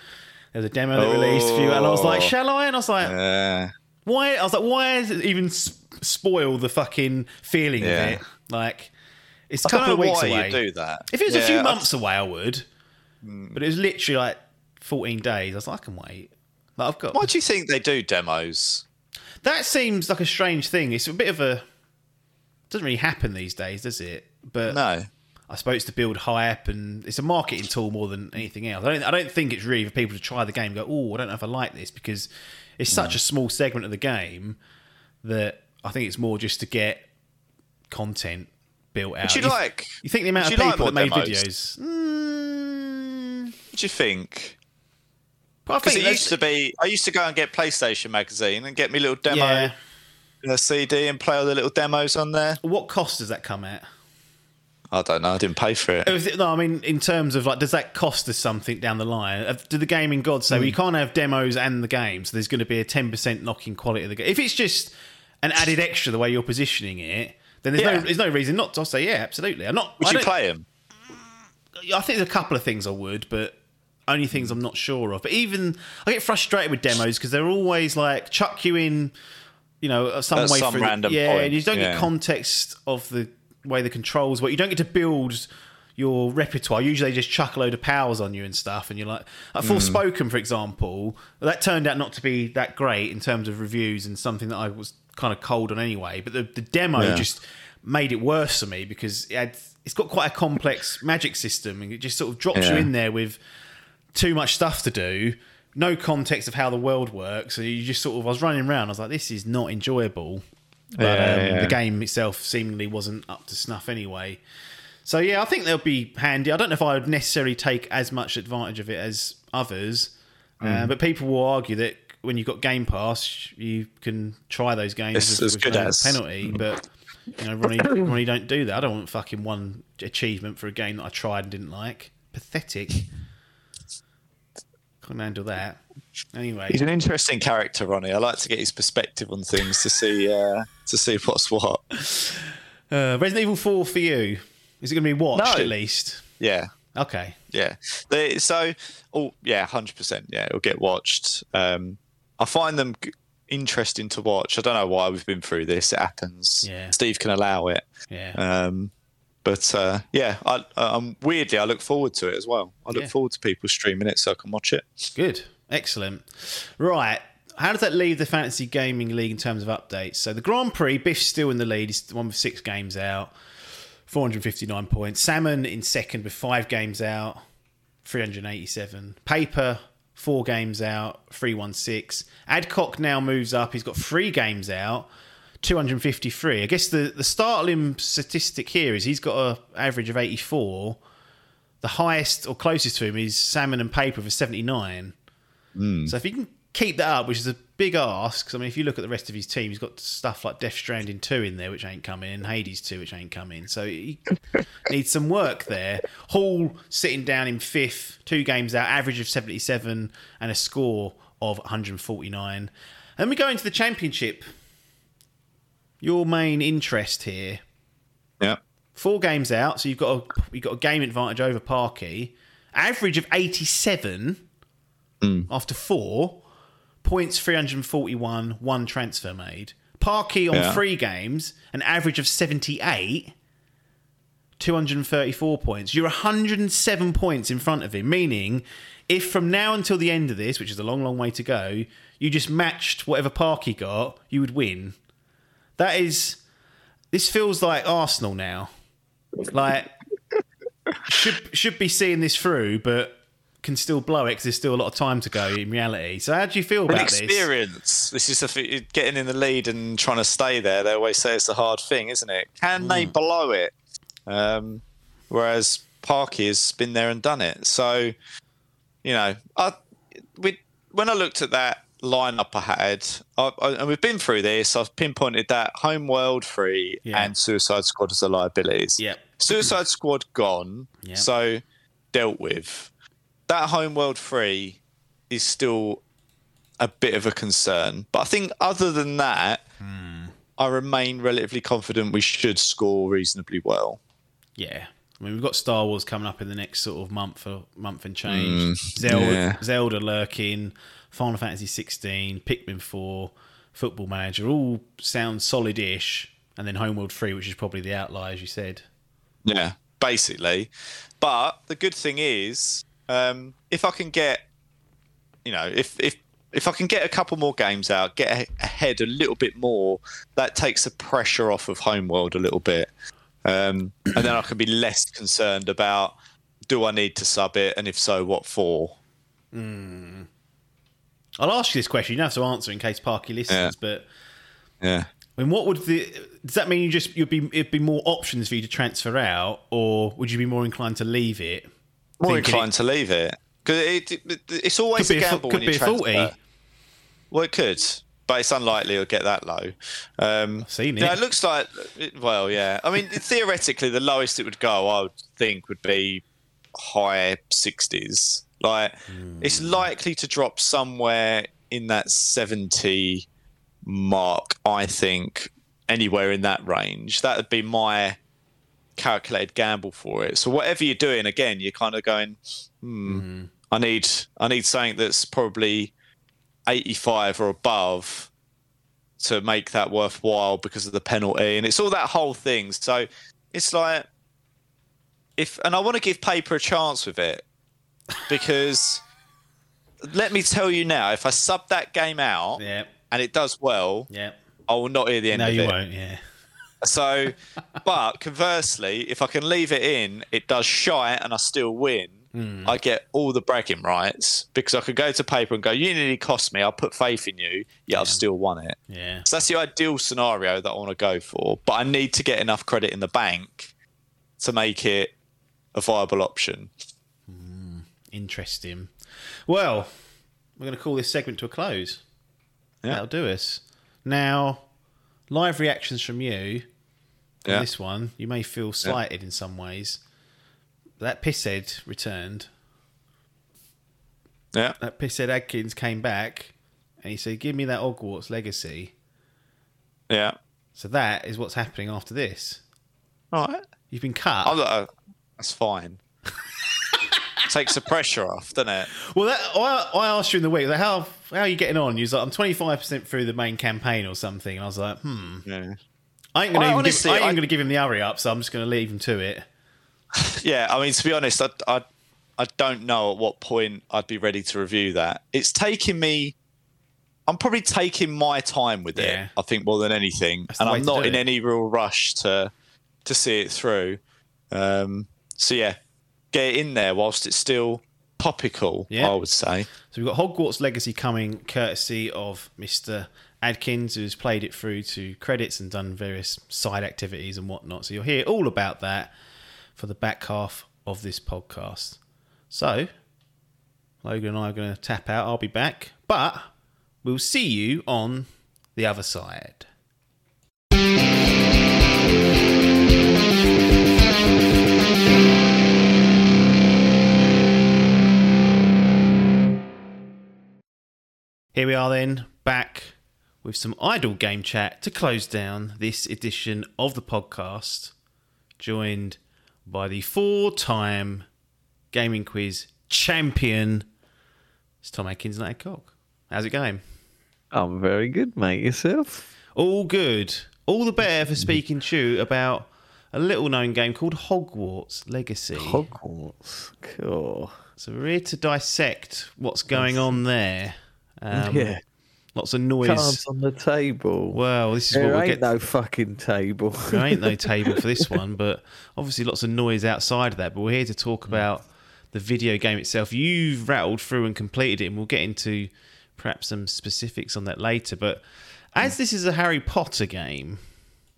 was a demo that released a few, and I was like, Oh. shall I? And I was like, Uh, why? I was like, why is it even spoil the fucking feeling Yeah. of it? Like, it's a I couple of weeks away. you do that. If it was a Yeah, few I- months away, I would. But it was literally like 14 days. I was like, I can wait. Like, I've got. Why do you think they do demos? That seems like a strange thing. It's a bit of a. Doesn't really happen these days, does it? But No. I suppose to build hype and it's a marketing tool more than anything else. I don't, I don't think it's really for people to try the game and go, oh, I don't know if I like this because it's such a small segment of the game that I think it's more just to get content built out. Would you like? You think the amount of you like people that made demos? videos? Mm, What do you think? Because it used to be, I used to go and get PlayStation magazine and get me little demo Yeah. a CD and play all the little demos on there. What cost does that come at? I don't know. I didn't pay for it. Is it- No, I mean, in terms of like, does that cost us something down the line? Uh, Did the gaming gods say well, Hmm. you can't have demos and the game, so there's going to be a ten percent knock in quality of the game? If it's just an added extra the way you're positioning it, then there's Yeah. no there's no reason not to. I'll say yeah, absolutely. I'm not. Would I you play them? I think there's a couple of things I would, but only things I'm not sure of. But even I get frustrated with demos because they're always like chuck you in you know, some At way some through. random the, yeah, point, you don't yeah. get context of the way the controls work. You don't get to build your repertoire. Usually, they just chuck a load of powers on you and stuff, and you're like, like Hmm. Forspoken, for example, that turned out not to be that great in terms of reviews and something that I was kind of cold on anyway. But the, the demo Yeah. just made it worse for me because it had, it's got quite a complex magic system, and it just sort of drops you in there with too much stuff to do, no context of how the world works. So you just sort of, I was running around, I was like, this is not enjoyable. But Yeah, um, yeah. the game itself seemingly wasn't up to snuff anyway. So yeah, I think they'll be handy. I don't know if I would necessarily take as much advantage of it as others, Mm. uh, but people will argue that when you've got Game Pass, you can try those games It's with, as with good no as. penalty. But you know, Ronnie, Ronnie don't do that. I don't want fucking one achievement for a game that I tried and didn't like. Pathetic. Couldn't handle that. Anyway, He's an interesting character, Ronnie. I like to get his perspective on things to see uh, to see what's what. uh, Resident Evil Four for you. Is it going to be watched No. at least? Yeah, Okay. yeah. They, so, oh yeah, hundred percent. Yeah, it'll get watched. Um, I find them interesting to watch. I don't know why we've been through this. It happens. Yeah. Steve can allow it. Yeah. Um, but uh, yeah, I, I'm weirdly I look forward to it as well. I look Yeah. forward to people streaming it so I can watch it. Good. Excellent. Right. How does that leave the Fantasy Gaming League in terms of updates? So the Grand Prix, Biff's still in the lead. He's the one with six games out, 459 points. Salmon in second with five games out, 387. Paper, four games out, 316. Adcock now moves up. He's got three games out, 253. I guess the, the startling statistic here is he's got an average of 84. The highest or closest to him is Salmon and Paper for 79. Hmm. So if he can keep that up, which is a big ask, 'cause, I mean, if you look at the rest of his team, he's got stuff like Death Stranding 2 in there, which ain't coming, and Hades 2, which ain't coming. So he needs some work there. Hall sitting down in fifth, two games out, average of 77, and a score of 149. And then we go into the championship. Your main interest here Yeah. four games out, so you've got a you've got a game advantage over Parky. Average of eighty seven hmm. after four points, three hundred and forty one, one transfer made. Parky on Yeah. three games, an average of seventy eight. 234 points. You're 107 points in front of him, meaning if from now until the end of this, which is a long, long way to go, you just matched whatever Parky got, you would win. That is. This feels like Arsenal now. Like, should should be seeing this through, but can still blow it because there's still a lot of time to go in reality. So, how do you feel An about this? experience. This is a f- getting in the lead and trying to stay there. They always say it's a hard thing, isn't it? Can they Hmm. blow it? Um, whereas Parky has been there and done it. So, you know, I we when I looked at that lineup I had, I, I, and we've been through this. I've pinpointed that Homeworld free Yeah. and Suicide Squad as the liabilities. Yep. Suicide Squad gone, Yeah. so dealt with. That Homeworld free is still a bit of a concern, but I think other than that, Hmm. I remain relatively confident we should score reasonably well. Yeah. I mean, we've got Star Wars coming up in the next sort of month or month and change. Zelda, Mm, yeah. Zelda lurking, Final Fantasy 16, Pikmin 4, Football Manager, all sound solid-ish. And then Homeworld 3, which is probably the outlier, as you said. Yeah, basically. But the good thing is, um, if I can get, you know, if if if I can get a couple more games out, get ahead a little bit more, that takes the pressure off of Homeworld a little bit, um, and then I can be less concerned about do I need to sub it, and if so, what for? I'll ask you this question. You don't have to answer in case Parky listens, Yeah. but Yeah. I mean, what would the does that mean? You just you'd be it'd be more options for you to transfer out, or would you be more inclined to leave it? More inclined to leave it because it, it, it's always a be a gamble could when you be a 40. Well, it could, but it's unlikely it'll get that low. Um, seen you know, it. it looks like, well, yeah. I mean, theoretically, the lowest it would go, I would think, would be high 60s. Like, it's Hmm. likely to drop somewhere in that 70 mark, I think, anywhere in that range. That would be my calculated gamble for it. So whatever you're doing, again, you're kind of going, hmm, I need I need something that's probably 85 or above to make that worthwhile because of the penalty, and it's all that whole thing. So it's like if, and I want to give paper a chance with it because let me tell you now, if I sub that game out Yeah. and it does well, Yeah. I will not hear the end No, of you it. won't. Yeah. So, but conversely, if I can leave it in, it does shite and I still win. Hmm. I get all the bragging rights because I could go to paper and go, "You nearly cost me. I'll put faith in you. Yeah, I've still won it." Yeah. So that's the ideal scenario that I want to go for. But I need to get enough credit in the bank to make it a viable option. Interesting. Well, we're going to call this segment to a close. Yeah. That'll do us. Now, live reactions from you on Yeah. this one. You may feel slighted in some ways. That pisshead returned. Yeah. That pisshead Adkins came back and he said, Give me that Hogwarts legacy. Yeah. So that is what's happening after this. All right. You've been cut. I'm like, uh, that's fine. Takes the pressure off, doesn't it? Well, that, I, I asked you in the week, like, how how are you getting on? You was like, I'm 25% through the main campaign or something. And I was like, hmm. Yeah. I ain't going I to honestly- give, I ain't I- gonna give him the hurry up, so I'm just going to leave him to it. Yeah, I mean, to be honest, I, I, I don't know at what point I'd be ready to review that. It's taking me. I'm probably taking my time with Yeah. it. I think more than anything, That's and I'm not in it. any real rush to to see it through. Um, so yeah, get it in there whilst it's still topical. Yeah. I would say. So we've got Hogwarts Legacy coming courtesy of Mr. Adkins, who's played it through to credits and done various side activities and whatnot. So you'll hear all about that for the back half of this podcast. So Logan and I are going to tap out. I'll be back, but we'll see you on the other side. Here we are then, back with some idle game chat to close down this edition of the podcast, joined by the four time gaming quiz champion, it's Tom Atkins and Cock. How's it going? I'm very good, mate. Yourself? All good. All the better for speaking to you about a little known game called Hogwarts Legacy. Hogwarts. Cool. so we're here to dissect what's going on there. Um, yeah. Lots of noise. Cards on the table. Well, this is there what ain't get. no fucking table. There ain't no table for this one, but obviously lots of noise outside of that. But we're here to talk about the video game itself. You've rattled through and completed it, and we'll get into perhaps some specifics on that later. But as this is a Harry Potter game,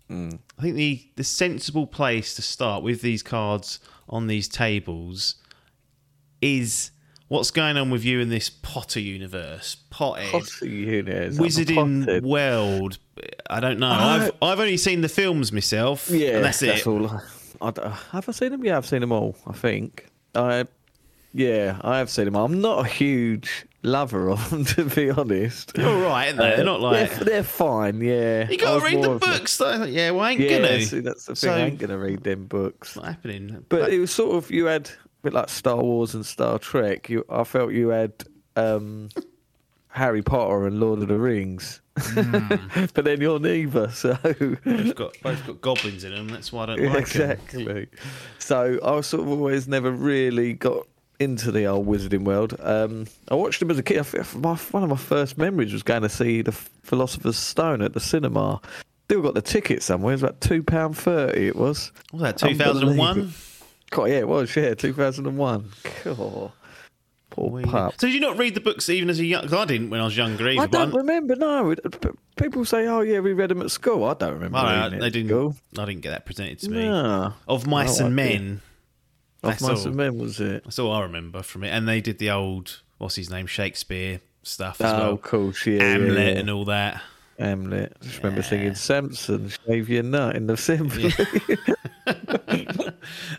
I think the the sensible place to start with these cards on these tables is what's going on with you in this Potter universe, Potted Potter. I'm wizarding potted. world. I don't know. I've I've only seen the films myself. Yeah, and that's, it. all. I, I have I seen them? Yeah, I've seen them all. I think. I, yeah, I have seen them. all. I'm not a huge lover of them, to be honest. They're all right, aren't they? They're not uh, like they're, they're fine. Yeah, you got to read the books. though. Yeah, well, I ain't Yeah, gonna. see, that's the thing. So- I ain't gonna read them books. It's not happening. But it was sort of you had bit like Star Wars and Star Trek. You, I felt you had um, Harry Potter and Lord of the Rings, Hmm. but then you're neither. So both got both got goblins in them. That's why I don't like exactly. So I sort of always never really got into the old wizarding world. Um, I watched them as a kid. I my, one of my first memories was going to see the Philosopher's Stone at the cinema. Still got the ticket somewhere. It was about two pound thirty. It was. What was that 2001? God, yeah, it was. Yeah, two thousand and one. Cool. Poor pup. So did you not read the books even as a young? Because I didn't when I was younger either. I don't I'm- remember. No, It- p- people say, "Oh yeah, we read them at school." I don't remember. I reading don't it know, they at didn't. school. I didn't get that presented to me. No. Of Mice No and. Men. Of That's Mice all. and Men was it? That's all I remember from it. And they did the old what's his name Shakespeare stuff as Oh, well. of course, yeah. Hamlet yeah, yeah. and all that. Hamlet. I just remember singing Samson, shave your nut in the assembly.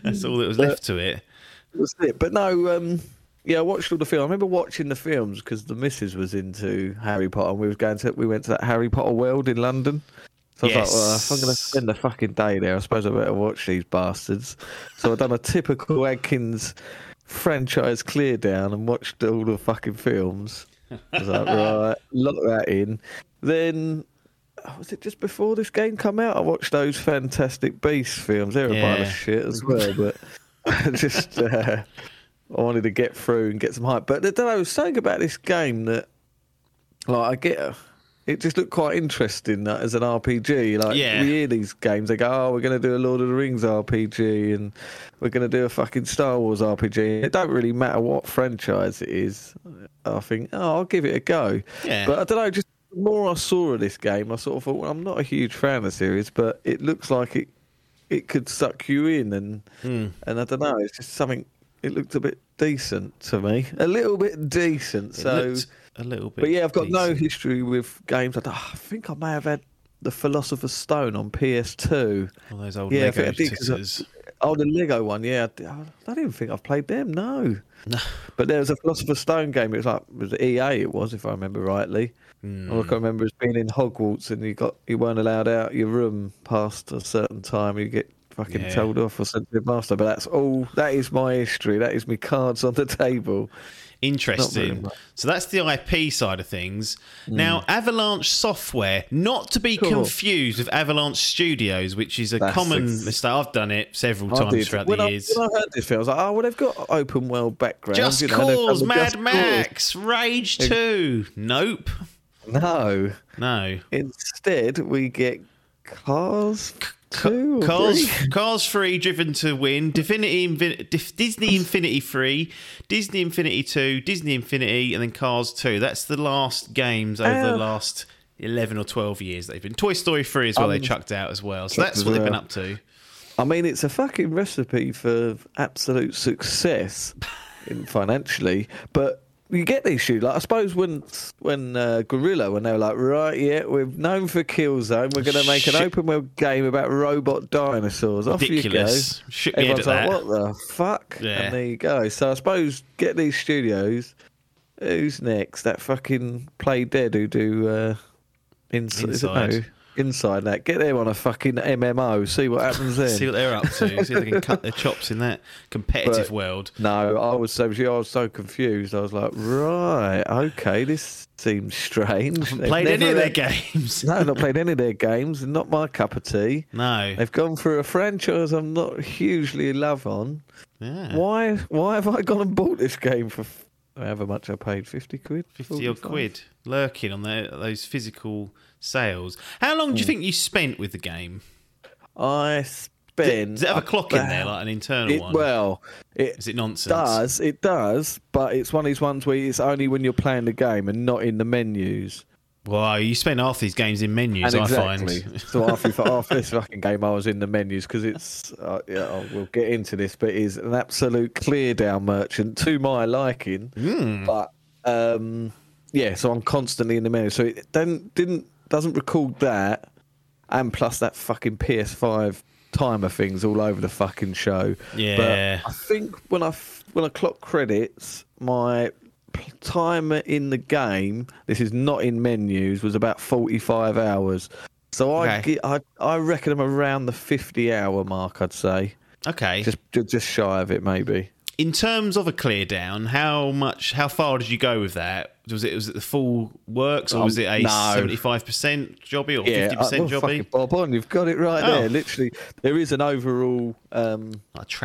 That's all that was left to it. That's it. But no, um, yeah, I watched all the film. I remember watching the films because the missus was into Harry Potter, and we was going to we went to that Harry Potter world in London. So I was like, well, if I'm going to spend the fucking day there, I suppose I better watch these bastards. So I've done a typical Adkins franchise clear down and watched all the fucking films. I was like, right, lock that in. Then was it just before this game come out? I watched those Fantastic Beasts films. They were a pile of shit as well, but I just uh, I wanted to get through and get some hype. But I don't know, there was something about this game that, like, I get. It just looked quite interesting uh, as an RPG. Like, Yeah. we hear these games, they go, "Oh, we're going to do a Lord of the Rings RPG, and we're going to do a fucking Star Wars RPG." It don't really matter what franchise it is. I think, oh, I'll give it a go. Yeah. But I don't know, just the more I saw of this game, I sort of thought, well, I'm not a huge fan of the series, but it looks like it it could suck you in, and Hmm. and I don't know, it's just something. It looked a bit decent to me, a little bit decent. It So, a little bit. but yeah, I've got no history with games. I, don't- I think I may have had the Philosopher's Stone on PS2. All those old Yeah, Lego I did, 'cause titters. Oh, the Lego one, yeah. I don't even think I've played them. No. No. But there was a Philosopher's Stone game. It was like it was EA. It was, if I remember rightly. Hmm. All I can remember is being in Hogwarts and you got you weren't allowed out your room past a certain time. You get fucking Yeah. told off or sent to the master. But that's all. That is my history. That is my cards on the table. Interesting. So that's the IP side of things. Hmm. Now, Avalanche Software, not to be. Cool. confused with Avalanche Studios, which is a That's common ex- mistake. I've done it several I times did. throughout when the I, years. when I heard this film, I was like, oh, well, they've got open world background. Just you Cause, Mad Just Cause. Max, Rage 2. Nope. No. No. Instead, we get Cars two. Cars, three? Cars 3 Driven to Win, Divinity Disney Infinity 3, Disney Infinity 2, Disney Infinity, and then Cars 2. That's the last games over the Oh. last 11 or 12 years they've been. Toy Story 3 as well, they Um, chucked out as well. So that's what they've been up to. I mean, it's a fucking recipe for absolute success in financially, but you get these shoes. Like I suppose when when uh, Guerrilla, when they were like, right, yeah, we're known for Killzone, we're going to make an Shit. open world game about robot dinosaurs. Off Ridiculous. you go. Shook me head Everyone's like, what the fuck? Yeah. And there you go. So I suppose get these studios. Who's next? That fucking Playdead who do uh, ins- Inside. no? Inside that. Get them on a fucking MMO. See what happens there. See what they're up to. See if they can cut their chops in that competitive But- world. No, I was so I was so confused. I was like, right, okay, this seems strange. They've Played any of their games. No, not played any of their games. Not my cup of tea. No. They've gone through a franchise I'm not hugely in love on. Yeah. Why? Why have I gone and bought this game for however much I paid? Fifty quid. 50 odd quid lurking on their, those physical sales. How long Hmm. do you think you spent with the game? I spent. Does it have a clock in there, like an internal It, one? well, it Is it nonsense? does. It does, but it's one of these ones where it's only when you're playing the game and not in the menus. Well, you spend half these games in menus, And I exactly. find. so after, after this fucking game, I was in the menus because it's. Uh, yeah, oh, we'll get into this, but it is an absolute clear down merchant to my liking. Hmm. But um, yeah, so I'm constantly in the menu. So it didn't doesn't record that, and plus that fucking PS5 timer things all over the fucking show. Yeah. But I think when I when I clock credits, my timer in the game, this is not in menus, was about 45 hours. So I Okay. I I reckon I'm around the 50 hour mark. I'd say Okay. just just shy of it, maybe. in terms of a clear down, how much, how far did you go with that? Was it was it the full works, or Um, was it a seventy five percent jobby or fifty uh, percent well, jobby? Bob on, you've got it right Oh. there. Literally, there is an overall um,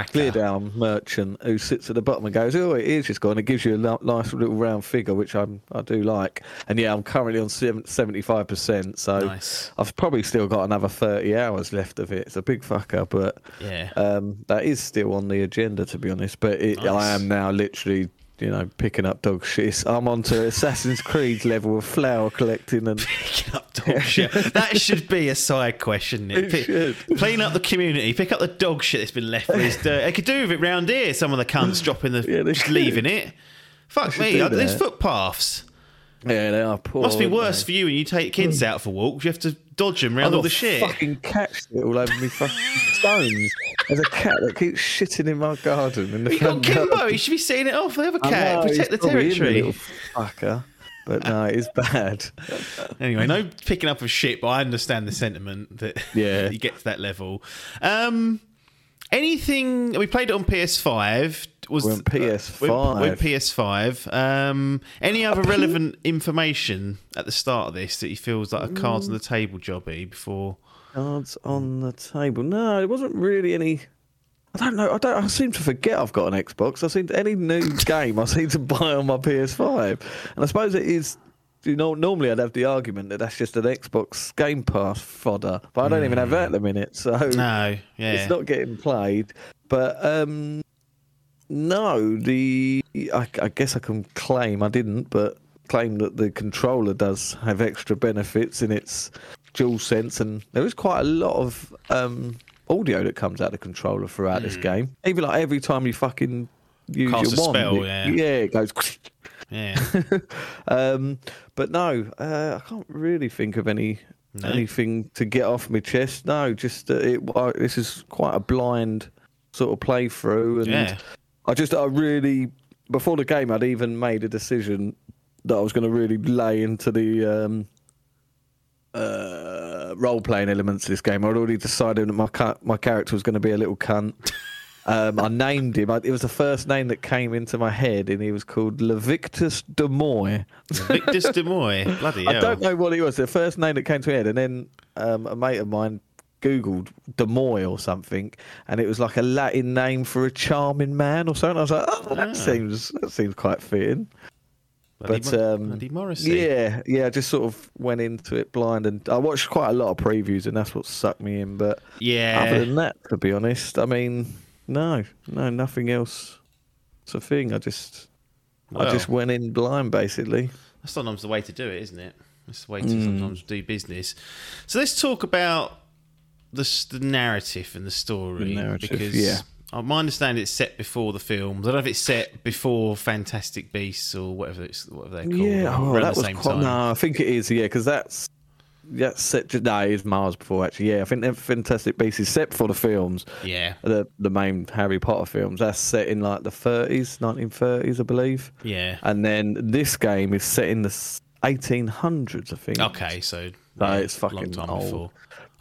clear down merchant who sits at the bottom and goes, "Oh, it is just gone." It gives you a nice little round figure, which I'm I do like. And yeah, I'm currently on seventy five percent, so Nice. I've probably still got another thirty hours left of it. It's a big fucker, but Yeah. um, that is still on the agenda to be honest. But it, Nice. I am now literally. You know, picking up dog shit. I'm on to Assassin's Creed level of flower collecting and Picking up dog shit. That should be a side question. It should. Clean up the community. Pick up the dog shit that's been left with his dirt. They could do with it round here. Some of the cunts dropping the, Yeah, just could. leaving it. Fuck me. There's footpaths. Yeah, they are poor. Must be worse they? for you when you take kids out for walks. You have to dodge them around all the shit. fucking cat shit all over me fucking stones. There's a cat that keeps shitting in my garden. In the You got Kimbo. garden. You should be seeing it off. They have a cat. know, Protect the territory. little fucker. But no, it is bad. Anyway, no picking up of shit, but I understand the sentiment that Yeah. you get to that level. Um, anything we played it on PS5. Was Went PS5. Went, went PS5. Um, any other relevant information at the start of this that he feels like a cards on the table jobby before? Cards on the table. No, it wasn't really any. I don't know. I don't. I seem to forget I've got an Xbox. I seem to, any new game I seem to buy on my PS5, and I suppose it is. You know, normally I'd have the argument that that's just an Xbox Game Pass fodder, but I don't even have that at the minute, so No, yeah. it's not getting played. But um, no, the I, I guess I can claim I didn't, but claim that the controller does have extra benefits in its dual sense, and there is quite a lot of um, audio that comes out of the controller throughout this game. Even like every time you fucking use Hmm. Cast your a wand, spell, it- yeah. yeah, it goes. yeah. um, but no, uh, I can't really think of any No? anything to get off my chest. No, just uh, it. Uh, this is quite a blind sort of playthrough, and Yeah. I just I really before the game I'd even made a decision that I was going to really lay into the um, uh, role playing elements of this game. I'd already decided that my ca- my character was going to be a little cunt. Um, I named him. I, it was the first name that came into my head, and he was called Levictus de Moy. Victus de Moy. Bloody hell. I don't know what it was. The first name that came to my head, and then um, a mate of mine googled de Moy or something, and it was like a Latin name for a charming man or something. I was like, oh, that Ah. seems that seems quite fitting. Bloody but Mo- um, Morrissey. yeah, yeah, I just sort of went into it blind, and I watched quite a lot of previews, and that's what sucked me in. But Yeah. other than that, to be honest, I mean, no, no, nothing else. It's a thing. I just, I just went in blind, basically. That's sometimes the way to do it, isn't it? That's the way to Mm. sometimes do business. So let's talk about the, the narrative and the story. The narrative, because yeah. my understanding it's set before the films. I don't know if it's set before Fantastic Beasts or whatever it's whatever they're called. Yeah, oh, that was quite. No, I think it is. Yeah, because that's that's set. No, it is miles before actually. Yeah, I think Fantastic Beasts is set for the films. Yeah, The the main Harry Potter films. That's set in like the 30s, 1930s, I believe. yeah. And then this game is set in the 1800s, I think. Okay, so No, yeah, it's fucking old. before.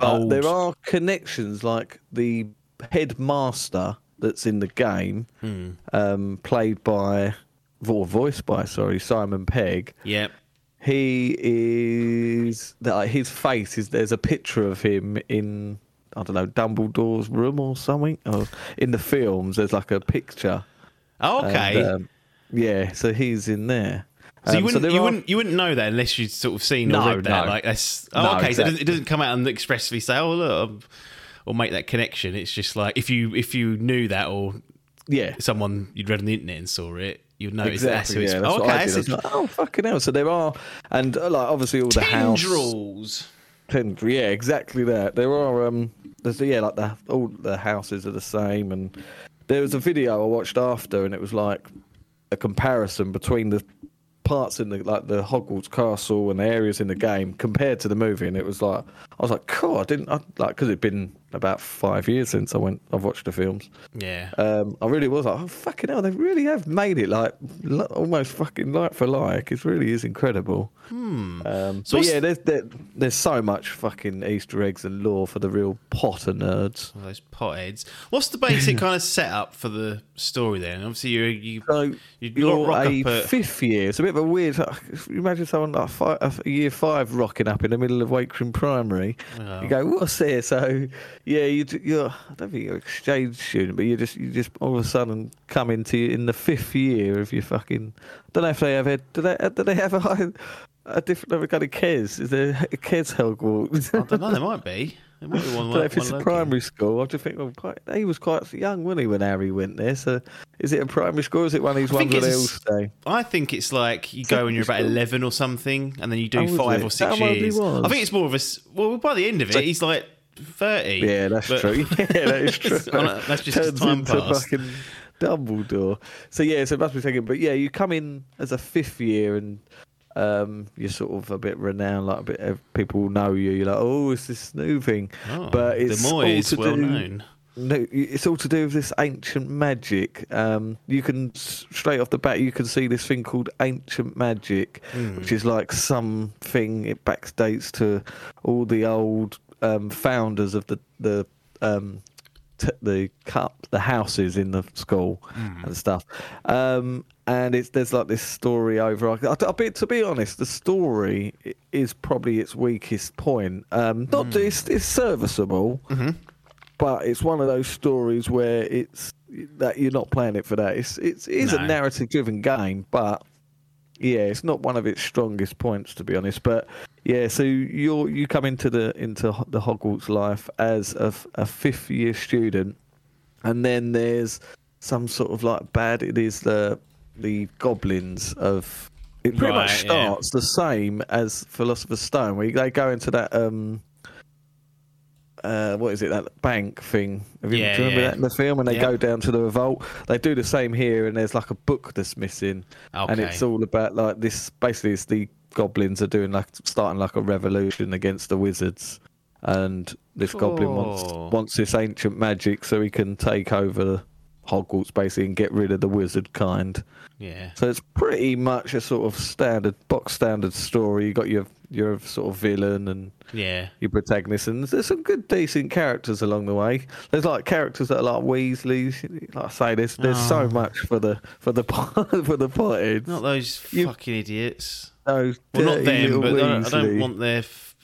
But there are connections, like the headmaster that's in the game, Hmm. um, played by, or voiced by, sorry, Simon Pegg. Yeah, He is like his face is. There's a picture of him in I don't know Dumbledore's room or something. Or in the films, there's like a picture. Oh, okay. And, um, yeah, so he's in there. So you Um, wouldn't there you are- wouldn't you wouldn't know that unless you'd sort of seen or No, read that. no. Like that's oh, No, okay. So it doesn't, it doesn't come out and expressly say, "Oh, look," um, or make that connection. It's just like if you if you knew that or Yeah, someone you'd read on the internet and saw it, you'd notice that's who exactly. it's. Yeah, that's oh, okay, that's like, oh fucking hell! So there are, and uh, like obviously all the house. tendrils. Tend- yeah, exactly that. There are um, there's yeah, like the all the houses are the same, and there was a video I watched after, and it was like a comparison between the parts in the like the Hogwarts castle and the areas in the game compared to the movie, and it was like I was like, cool. I didn't I, like because it'd been about five years since I went. I've watched the films. Yeah. Um, I really was like, oh fucking hell, they really have made it like li- almost fucking like for like. It really is incredible. Hmm. Um, So but yeah, there's there, there's so much fucking Easter eggs and lore for the real Potter nerds. All those potheads. What's the basic kind of setup for the story then? Obviously, you you So you you're a up at- fifth year. It's a bit of a weird. Imagine someone like five, a year five rocking up in the middle of Wakefern Primary. You go, what's there? So yeah, you you're. I don't think you're an exchange student, but you just you just all of a sudden come into in the fifth year of your fucking. I don't know if they have a. Do they do they have a, a different kind of kids? Is there a Kes Hogwarts? I don't know. There might be. There might be one. I don't know if it's a primary school. I just think well, quite, he was quite young, wasn't he, when Harry went there? So, is it a primary school? Or is it one of these I ones where they all stay? I think it's like you go when you're about eleven or something, and then you do five it? or six how old he years. I think it's more of a Well, by the end of it, he's like thirty. Yeah, that's But- true. Yeah, that is true. A- that's just Turns time into fucking Dumbledore. So yeah, so it must be thinking. But yeah, you come in as a fifth year and. Um, you're sort of a bit renowned, like a bit of people know you. You're like, oh, it's this new thing, Oh, but it's the is to well do- known. No, it's all to do with this ancient magic. Um, you can straight off the bat, you can see this thing called ancient magic, Hmm. which is like something it backdates to all the old um, founders of the the um, t- the cup, the houses in the school Hmm. and stuff. Um, and it's there's like this story over. I, I, be, to be honest, the story is probably its weakest point. Um, not that it's, it's serviceable, Mm-hmm. But it's one of those stories where it's that you're not playing it for that. It's it's it is No. a narrative driven game, but yeah, it's not one of its strongest points to be honest. But yeah, so you you come into the into the Hogwarts life as a fifth year student, and then there's some sort of like bad. It is the the goblins of. It pretty Right, much yeah. starts the same as Philosopher's Stone, where they go into that um, uh, what is it that bank thing? Have you, Yeah, do you remember yeah. that in the film? And they Yeah. go down to the revolt. They do the same here, and there's like a book that's missing, and it's all about like this. Basically, it's the goblins are doing like starting like a revolution against the wizards, and this goblin wants wants this ancient magic so he can take over Hogwarts basically and get rid of the wizard kind. Yeah. So it's pretty much a sort of standard box standard story. You got your your sort of villain and Yeah. your protagonist, and there's some good, decent characters along the way. There's like characters that are like Weasleys. Like I say, there's there's so Oh. much for the for the for the potted. Not those You- fucking idiots. Those Well, not them, but I don't, I don't want their f-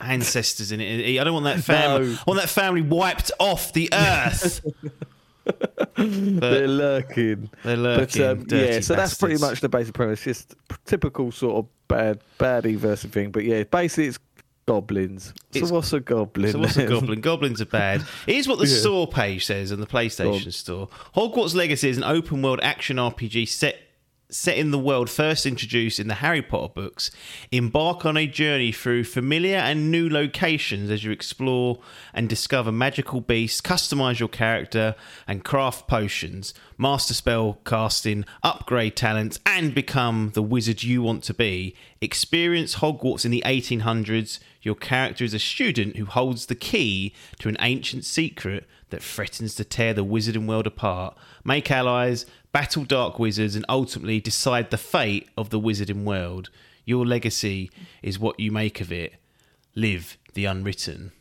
ancestors in it. I don't want that family. No. I want that family wiped off the earth. They're lurking. They're But lurking. um, dirty yeah, so that's pretty much the basic premise. Just typical sort of bad, baddie versus thing. But yeah, basically it's goblins. It's- so what's a goblin? So what's a goblin? Goblins are bad. Here's what the Yeah. store page says on the PlayStation Store. Hogwarts Legacy is an open world action RPG set set in the world first introduced in the Harry Potter books. Embark on a journey through familiar and new locations as you explore and discover magical beasts, customize your character and craft potions, master spell casting, upgrade talents and become the wizard you want to be. Experience Hogwarts in the 1800s. Your character is a student who holds the key to an ancient secret that threatens to tear the wizarding world apart. Make allies, battle dark wizards, and ultimately decide the fate of the wizarding world. Your legacy is what you make of it. Live the unwritten.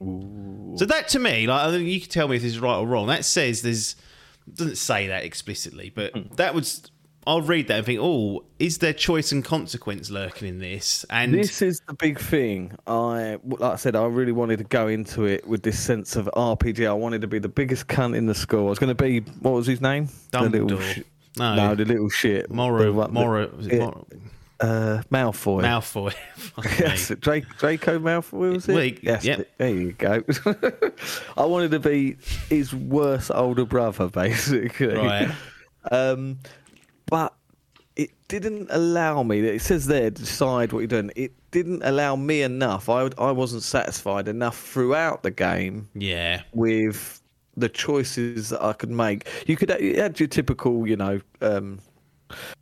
So that to me, like I think you can tell me if this is right or wrong. That says there's doesn't say that explicitly, but hmm. that was I'll read that and think, oh, is there choice and consequence lurking in this? And This is the big thing. I, like I said, I really wanted to go into it with this sense of RPG. I wanted to be the biggest cunt in the school. I was going to be, what was his name? The little Dumbledore. shi- No. no, the little shit. Morrow, Morrow, was it yeah, Morrow? uh, Malfoy. Malfoy. Yes, Drake, Draco Malfoy was it? Well, he- yes, yep. there you go. I wanted to be his worst older brother, basically. Right. Um, but it didn't allow me. It says there, decide what you're doing. It didn't allow me enough. I I wasn't satisfied enough throughout the game Yeah. with the choices that I could make. You could you had your typical, you know, um,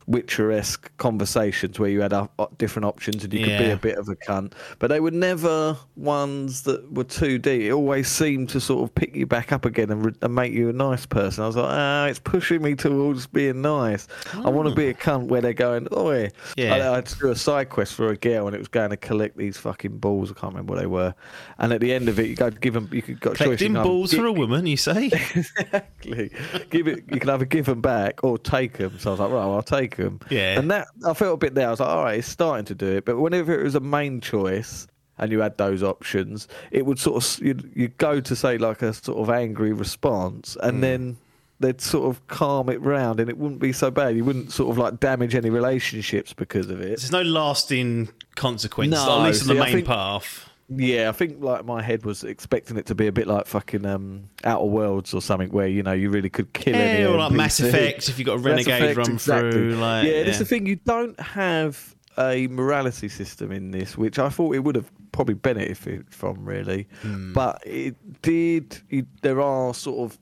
Witcher-esque conversations where you had uh, uh, different options and you could be a bit of a cunt, but they were never ones that were too deep. It always seemed to sort of pick you back up again and, re- and make you a nice person. I was like, ah, it's pushing me towards being nice. I want to be a cunt where they're going, oh yeah. Yeah. I, I had to do a side quest for a girl and it was going to collect these fucking balls. I can't remember what they were. And at the end of it, you go give them. You could got a choice. Collecting balls for a woman, you say? exactly. Give it. You can either give them back or take them. So I was like, right, well, I'll take them. Yeah. And that I felt a bit there. I was like, all right, it's starting to do it. But whenever it was a main choice and you had those options, it would sort of you'd, you'd go to say like a sort of angry response, and Hmm. then they'd sort of calm it round, and it wouldn't be so bad. You wouldn't sort of like damage any relationships because of it. There's no lasting consequence, No, at least on the main think- path. Yeah, I think like my head was expecting it to be a bit like fucking um, Outer Worlds or something, where you know you really could kill any. Yeah, or like Mass Effect, if you've got a renegade Effect, run exactly. through. Like, yeah, that's the thing. You don't have a morality system in this, which I thought it would have probably benefited from, really. Hmm. But it did. You, there are sort of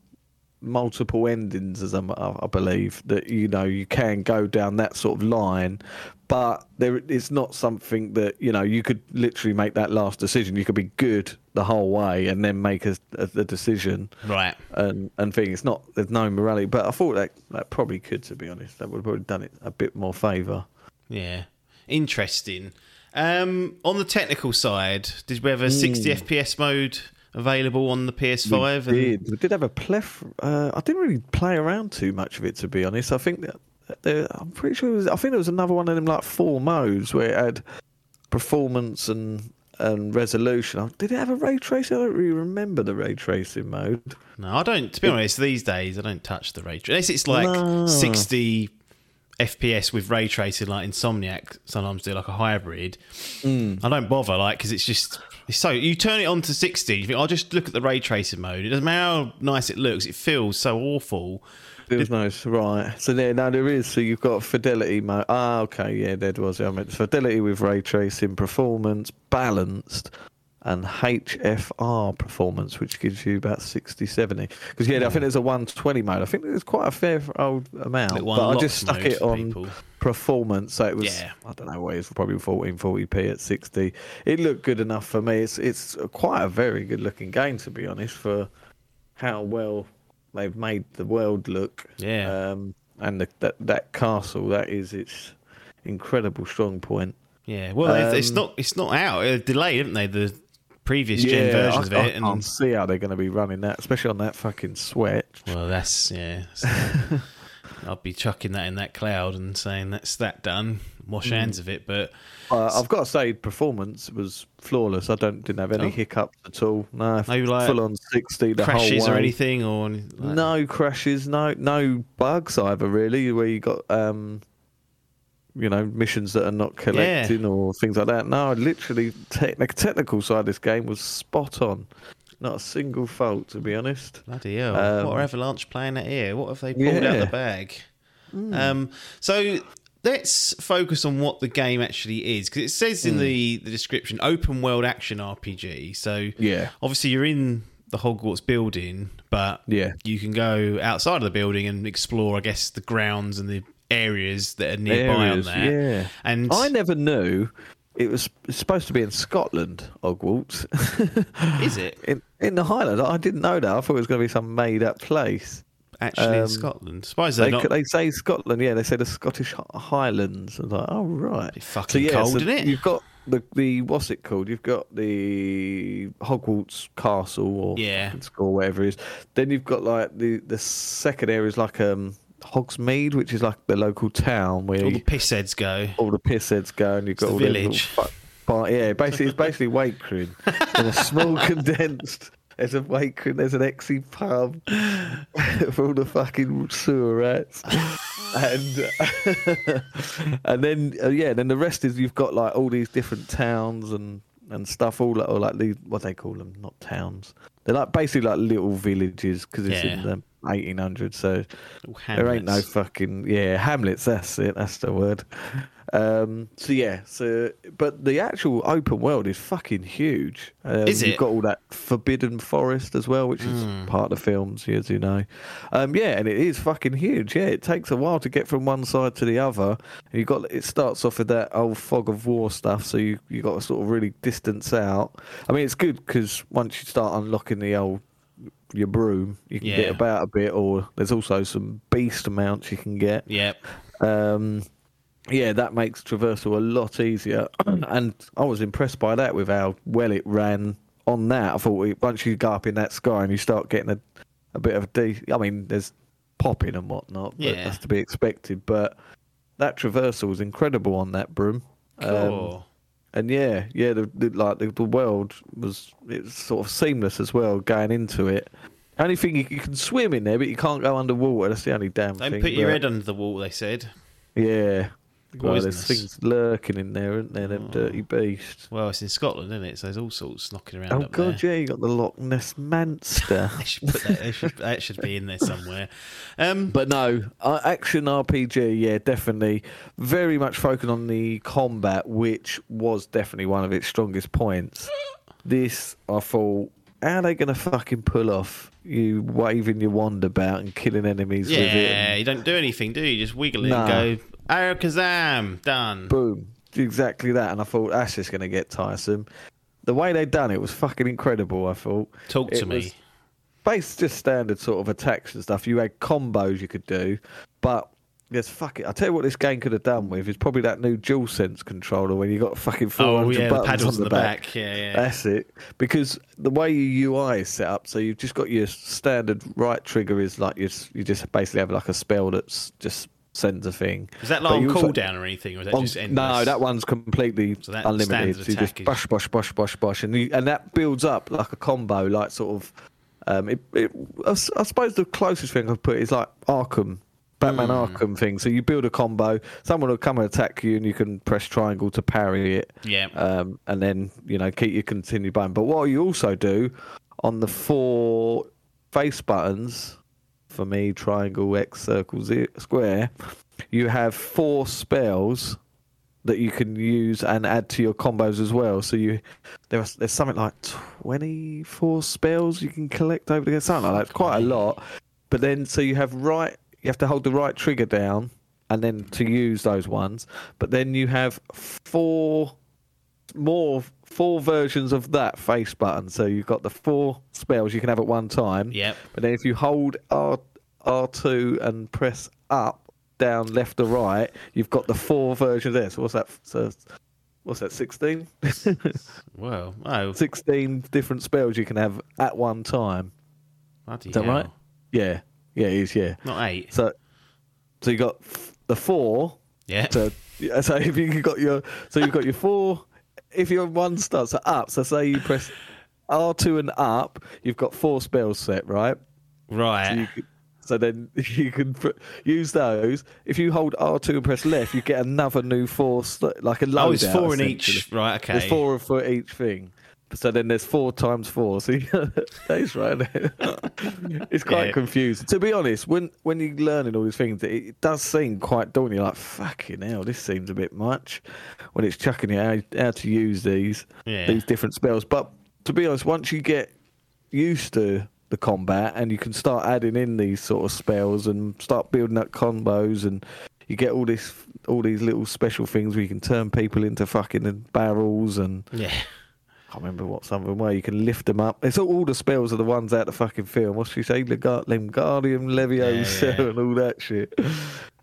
multiple endings, as I'm, I I believe that you know you can go down that sort of line, but there it's not something that you know you could literally make that last decision. You could be good the whole way and then make a, a, a decision Right. and and thing. It's not there's no morality, but I thought that that probably could, to be honest, that would have probably done it a bit more favour. Yeah. Interesting. Um, on the technical side, did we have a 60 FPS mode available on the PS5. We did. We did have a plethora. Uh, I didn't really play around too much of it, to be honest. I think that there, I'm pretty sure. It was, I think there was another one of them like four modes where it had performance and and resolution. Did it have a ray tracing? I don't really remember the ray tracing mode. No, I don't. To be honest, these days I don't touch the ray tracing. Unless it's like No. 60 FPS with ray tracing, like Insomniac sometimes do, like a hybrid. Hmm. I don't bother, like, because it's just. So you turn it on to 60, you think, I'll just look at the ray tracing mode. It doesn't matter how nice it looks, it feels so awful. There's nice, right. So there, now there is. So you've got fidelity mode. Ah, okay, yeah, there was. I meant fidelity with ray tracing, performance, balanced, and HFR performance, which gives you about 60, 70. Because yeah, I think there's a 120 mode. I think there's quite a fair old amount, but I just stuck it on people. performance. So it was. Yeah. I don't know what it was. Probably 1440p at 60. It looked good enough for me. It's it's quite a very good looking game to be honest for how well they've made the world look. Yeah. Um, and the, that that castle that is its incredible strong point. Yeah, well, it's- it's Um, not it's not out. It delayed, haven't they? The previous gen yeah, versions I, of I it, and can't see how they're going to be running that, especially on that fucking sweat. well, that's yeah. so- I'll be chucking that in that cloud and saying that's that done. Wash Mm. hands of it, but Uh, I've got to say, performance was flawless. I don't didn't have any Oh. hiccups at all. No, No, like, full on sixty the crashes whole or anything, or anything like No crashes, no no bugs either. Really, where you got um, you know, missions that are not collecting or things like that. No, literally, te- the technical side of this game was spot on. Not a single fault, to be honest. Bloody hell. Um, what are Avalanche playing at here? What have they pulled out Yeah. the bag? Hmm. Um, so let's focus on what the game actually is. Because it says Hmm. in the, the description open world action RPG. So Yeah. obviously you're in the Hogwarts building, but Yeah. you can go outside of the building and explore, I guess, the grounds and the areas that are nearby Areas, on there. yeah. And I never knew it was supposed to be in Scotland, Hogwarts. is it in in the Highlands? I didn't know that. I thought it was going to be some made up place. actually in um, Scotland? suppose they're They, not. they say Scotland, yeah. They say the Scottish Highlands. I was like, oh right. Be fucking so, yeah, cold, so isn't it? You've got the the what's it called? You've got the Hogwarts Castle or Yeah. school, whatever it is. Then you've got like the the second area is like um Hogsmeade, which is like the local town where all the you- piss heads go. all the piss heads go, and you've got the all the village. But yeah, basically it's basically Wakering in a small condensed. There's a Wakering, there's an Exy pub for all the fucking sewer rats, and and then uh, yeah, then the rest is you've got like all these different towns and and stuff, all like, or like the what they call them, not towns. They're like basically like little villages because it's in Yeah. the 1800s. So there ain't no fucking yeah Hamlets. That's it. That's the word. Um, so yeah. So but the actual open world is fucking huge. Um, Is it? You've got all that forbidden forest as well, which is Hmm. part of the films, as you know. Um, yeah, and it is fucking huge. Yeah, it takes a while to get from one side to the other. And you got it starts off with that old fog of war stuff, so you you got to sort of really distance out. I mean, it's good because once you start unlocking the old your broom, you can Yeah. get about a bit, or there's also some beast mounts you can get. Yep. Um, yeah, that makes traversal a lot easier, and I was impressed by that with how well it ran on that. I thought once you go up in that sky and you start getting a, a bit of de- I mean, there's popping and whatnot, but Yeah. that's to be expected. But that traversal was incredible on that broom. Um, Cool. And yeah, yeah, the, the like the, the world was it's sort of seamless as well going into it. Only thing you, you can swim in there, but you can't go underwater. That's the only damn Don't thing. put your but- head under the wall, they said. Yeah, well, there's things lurking in there, aren't there? Them dirty beasts. Well, it's in Scotland, isn't it? So there's all sorts knocking around Oh god, there. yeah, you got the Loch Ness monster. They should put that. They should, that should be in there somewhere. Um, But no, uh, action RPG, yeah, definitely. Very much focused on the combat, which was definitely one of its strongest points. This, I thought, how are they going to fucking pull off you waving your wand about and killing enemies with it? yeah, you don't do anything, do you? You just wiggle it Nah. and go, Arakazam, done. boom, exactly that. And I thought that's just going to get tiresome. The way they done it was fucking incredible. I thought. Talk to It me. was Based just standard sort of attacks and stuff. You had combos you could do, but Yes, fuck it. I tell you what, this game could have done with is probably that new DualSense controller when you got fucking four Oh hundred yeah, buttons paddles on the the back. back. Yeah, yeah. That's it. Because the way your UI is set up, so you've just got your standard right trigger is like you you just basically have like a spell that's just sends a thing. Is that But like on cooldown or anything, or is that on- just endless? no, that one's completely So that unlimited. standard So you just bush, bush, bush, bush, bush, and you, and that builds up like a combo, like sort of. Um, it, it, I, I suppose the closest thing I've put is like Arkham, Batman Hmm. Arkham thing. So you build a combo, someone will come and attack you, and you can press triangle to parry it. Yeah. Um, and then you know keep your continued button. But what you also do on the four face buttons for me, triangle, X, circle, Z, square, you have four spells that you can use and add to your combos as well. So you there's there's something like twenty four spells you can collect over the something like that. It's quite a lot. But then so you have right you have to hold the right trigger down and then to use those ones. But then you have four more four versions of that face button. So you've got the four spells you can have at one time. Yep. But then if you hold R R two and press up, down, left or right, you've got the four versions there. So what's that? So what's that? 16? Well, oh, 16 different spells you can have at one time. bloody Is that hell. right? Yeah. Yeah, it is. Yeah. Not eight. So so you got f- the four. Yeah. So so if you got your so you've got your four. If your one starts at up, so say you press R two and up, you've got four spells set, right? right. So, you so then you can pr- use those. If you hold R2 and press left, you get another new four, st- like a loadout. oh, it's four in each. Right. Okay. There's four for each thing. So then there's four times four. So that's right. it's quite Yeah. confusing. To be honest, when when you're learning all these things, it, it does seem quite daunting. You're like, fucking hell, this seems a bit much. When it's chucking you how, how to use these Yeah. these different spells. But to be honest, once you get used to the combat and you can start adding in these sort of spells and start building up combos and you get all this all these little special things where you can turn people into fucking barrels and yeah. I can't remember what some of them were. You can lift them up. It's all, all the spells are the ones out the fucking film. What's she say? Legar- Lemgardium Leviosa Yeah, yeah. and all that shit.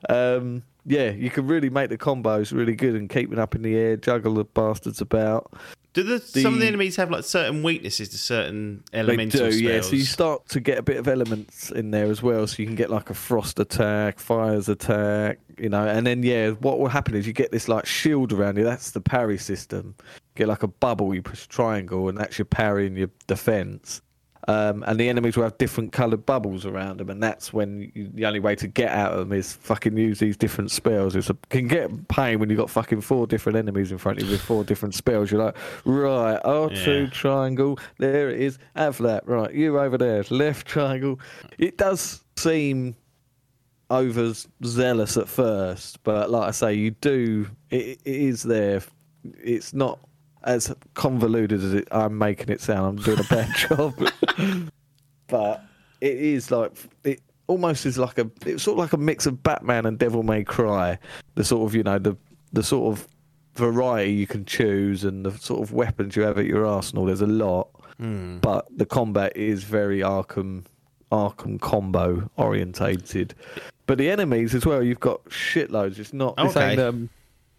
Um, yeah, you can really make the combos really good and keep it up in the air, juggle the bastards about. Do the, some of the The- enemies have like certain weaknesses to certain They elemental do, spells? yeah. So you start to get a bit of elements in there as well. So you can get like a frost attack, fires attack, you know. And then yeah, what will happen is you get this like shield around you. That's the parry system. Get like a bubble. You push triangle, and that's your parry and your defense. Um, and the enemies will have different coloured bubbles around them, and that's when you, the only way to get out of them is fucking use these different spells. It can get pain when you've got fucking four different enemies in front of you with four different spells. You're like, right, R2 Yeah. triangle, there it is, have that, right, you over there, left triangle. It does seem overzealous at first, but like I say, you do, it, it is there. It's not as convoluted as it, I'm making it sound. I'm doing a bad job. but it is like it almost is like a it's sort of like a mix of Batman and Devil May Cry. The sort of you know the the sort of variety you can choose and the sort of weapons you have at your arsenal. There's a lot, Hmm. but the combat is very Arkham Arkham combo orientated. But the enemies as well, you've got shitloads. It's not. This Okay. ain't, um,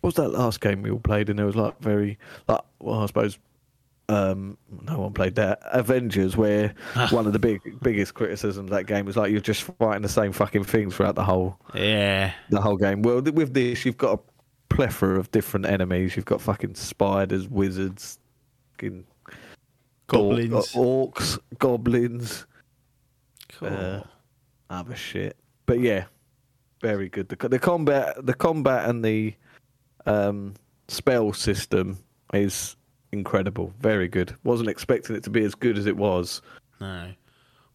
what was that last game we all played? And it was like very like well, I suppose um, no one played that. Avengers, where one of the big biggest criticisms of that game was like you're just fighting the same fucking things throughout the whole Yeah. the whole game. Well, with this, you've got a plethora of different enemies. You've got fucking spiders, wizards, fucking Goblins. or- orcs, goblins, Cool. uh, other shit. But yeah, very good. The, the combat, the combat, and the um, spell system is incredible. Very good. Wasn't expecting it to be as good as it was. no.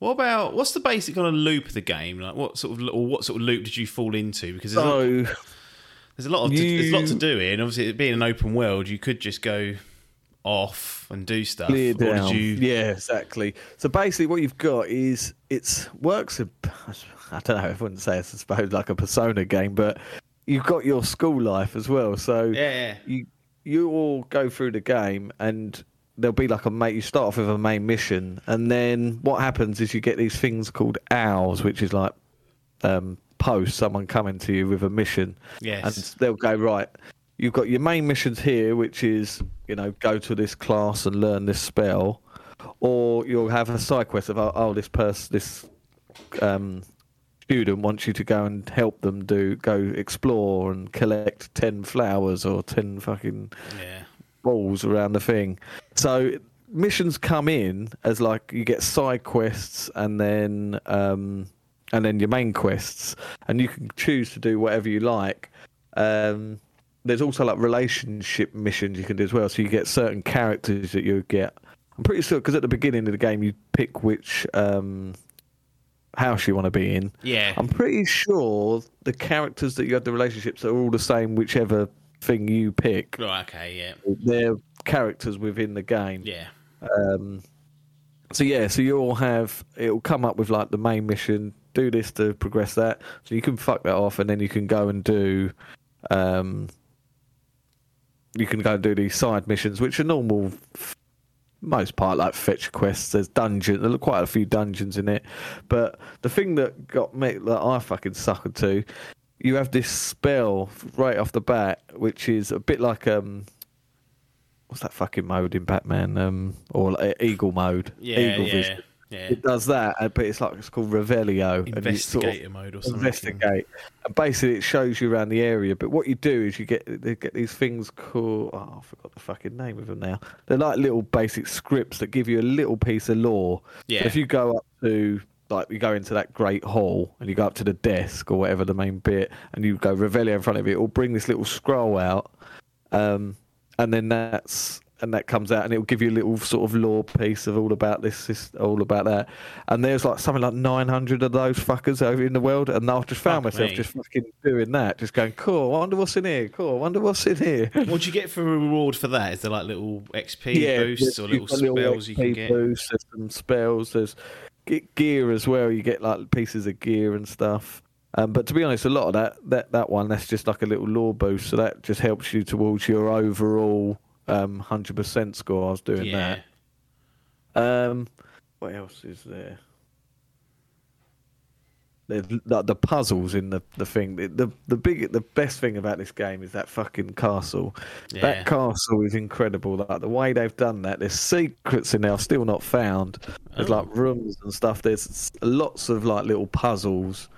What about what's the basic kind of loop of the game? Like what sort of or what sort of loop did you fall into? Because there's, a, So there's a lot of there's a lot to do here, and obviously it being an open world, you could just go off and do stuff. clear down. you? Yeah, exactly. So basically, what you've got is it's works. A, I don't know. I wouldn't say it's I suppose like a Persona game, but you've got your school life as well. So Yeah, you you all go through the game and there'll be like a mate you start off with a main mission and then what happens is you get these things called owls which is like um post someone coming to you with a mission, Yes. and they'll go right. You've got your main missions here, which is you know go to this class and learn this spell, or you'll have a side quest of oh, oh this person this um, student wants you to go and help them do go explore and collect ten flowers or ten fucking yeah. balls around the thing. So missions come in as like you get side quests and then um, and then your main quests, and you can choose to do whatever you like. Um, there's also like relationship missions you can do as well. So you get certain characters that you get. I'm pretty sure because at the beginning of the game you pick which um, house you want to be in. Yeah. I'm pretty sure the characters that you have the relationships are all the same, whichever thing you pick. Right. Okay. Yeah. They're characters within the game. Yeah. Um, so yeah, so you'll have it'll come up with like the main mission. Do this to progress that. So you can fuck that off, and then you can go and do. Um, you can go and do these side missions, which are normal. Most part like fetch quests. There's dungeons. There are quite a few dungeons in it, but the thing that got me that I fucking suckered to, you have this spell right off the bat, which is a bit like um, what's that fucking mode in Batman? Um, or like Eagle mode. Yeah. Eagle yeah. Vision. Yeah. It does that, uh, but it's like it's called Revelio. and you sort of mode or something. investigate, and basically it shows you around the area. But what you do is you get they get these things called oh, I forgot the fucking name of them now. They're like little basic scripts that give you a little piece of lore. So Yeah. if you go up to like you go into that great hall and you go up to the desk or whatever the main bit, and you go Revelio in front of it, it'll bring this little scroll out, um, and then that's and that comes out and it'll give you a little sort of lore piece of all about this, this all about that. And there's like something like 900 of those fuckers over in the world, and I've just found Fuck myself me. just fucking doing that, just going, cool. I wonder what's in here. Cool. I wonder what's in here. What do you get for a reward for that? Is there like little XP boosts or little spells you can get? Boosts, there's some spells. There's ge- gear as well. You get like pieces of gear and stuff. Um, but to be honest, a lot of that, that that one that's just like a little lore boost, so that just helps you towards your overall um, hundred percent score. I was doing Yeah. that. Um, what else is there? There's the, the puzzles in the, the thing. The, the the big the best thing about this game is that fucking castle. Yeah. That castle is incredible. Like the way they've done that. There's secrets in there still not found. There's Oh. like rooms and stuff. There's lots of like little puzzles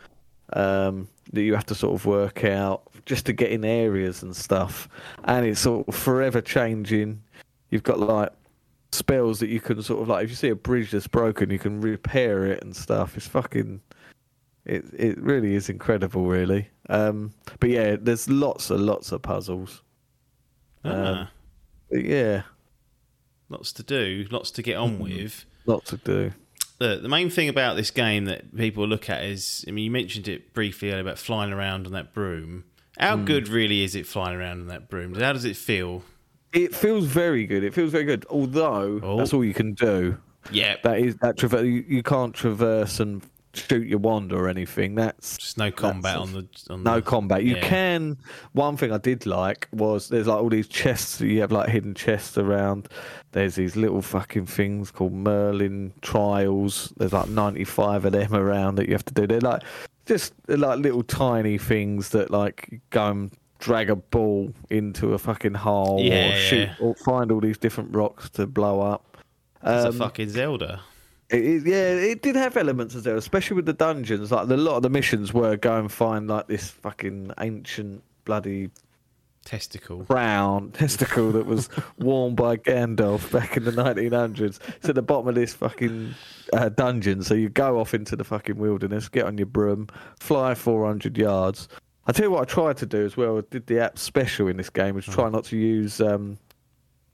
um, that you have to sort of work out just to get in areas and stuff. And it's sort of forever changing. You've got like spells that you can sort of like if you see a bridge that's broken, you can repair it and stuff. It's fucking. It it really is incredible, really. Um, but yeah, there's lots and lots of puzzles. Um, yeah, lots to do, lots to get on Hmm. with. lots to do. The, the main thing about this game that people look at is, I mean, you mentioned it briefly earlier about flying around on that broom. How Hmm. good really is it flying around on that broom? How does it feel? It feels very good. It feels very good. Although Oh. that's all you can do. Yeah, That is that traver- you, you can't traverse and shoot your wand or anything. That's just no combat on the on no the, combat. You yeah. can. One thing I did like was there's like all these chests. You have like hidden chests around. There's these little fucking things called Merlin trials. There's like 95 of them around that you have to do. They're like just they're like little tiny things that like go and drag a ball into a fucking hole Yeah, or shoot yeah. or find all these different rocks to blow up. It's a Um, fucking Zelda. It, yeah, it did have elements as well, especially with the dungeons. Like a lot of the missions were go and find like this fucking ancient bloody Testicle. brown testicle that was worn by Gandalf back in the 1900s. It's at the bottom of this fucking uh, dungeon. So you go off into the fucking wilderness, get on your broom, fly 400 yards. I tell you what, I tried to do as well. I did the app special in this game, was try not to use. Um,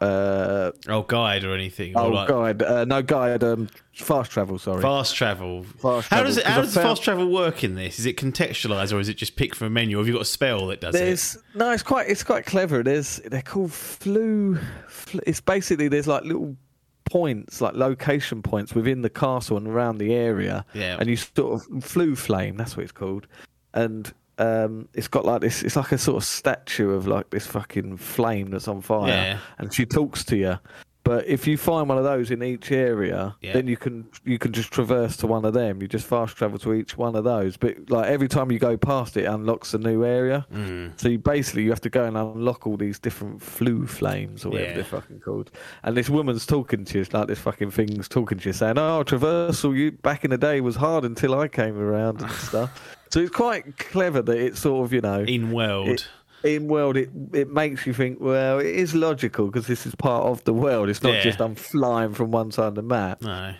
uh, Oh, guide or anything. or oh, like guide. Uh, no guide. Um, fast travel. Sorry. Fast travel. Fast how travel, does it? How does found- fast travel work in this? Is it contextualized or is it just pick from a menu? Or have you got a spell that does it? No, it's quite it's quite clever. There's they're called Floo. Floo it's basically there's like little points, like location points within the castle and around the area. Yeah. And you sort of Floo flame. That's what it's called. And um, it's got like this. It's like a sort of statue of like this fucking flame that's on fire. Yeah. And she talks to you. But if you find one of those in each area, Yeah. then you can you can just traverse to one of them. You just fast travel to each one of those. But like every time you go past it, it unlocks a new area. Mm. So you basically you have to go and unlock all these different Floo flames or whatever Yeah. they're fucking called. And this woman's talking to you, it's like this fucking thing's talking to you, saying, "Oh, traversal, you back in the day was hard until I came around and stuff." So it's quite clever that it's sort of you know In world. it- in world it it makes you think well it is logical because this is part of the world it's not Yeah. just i'm flying from one side of the map no.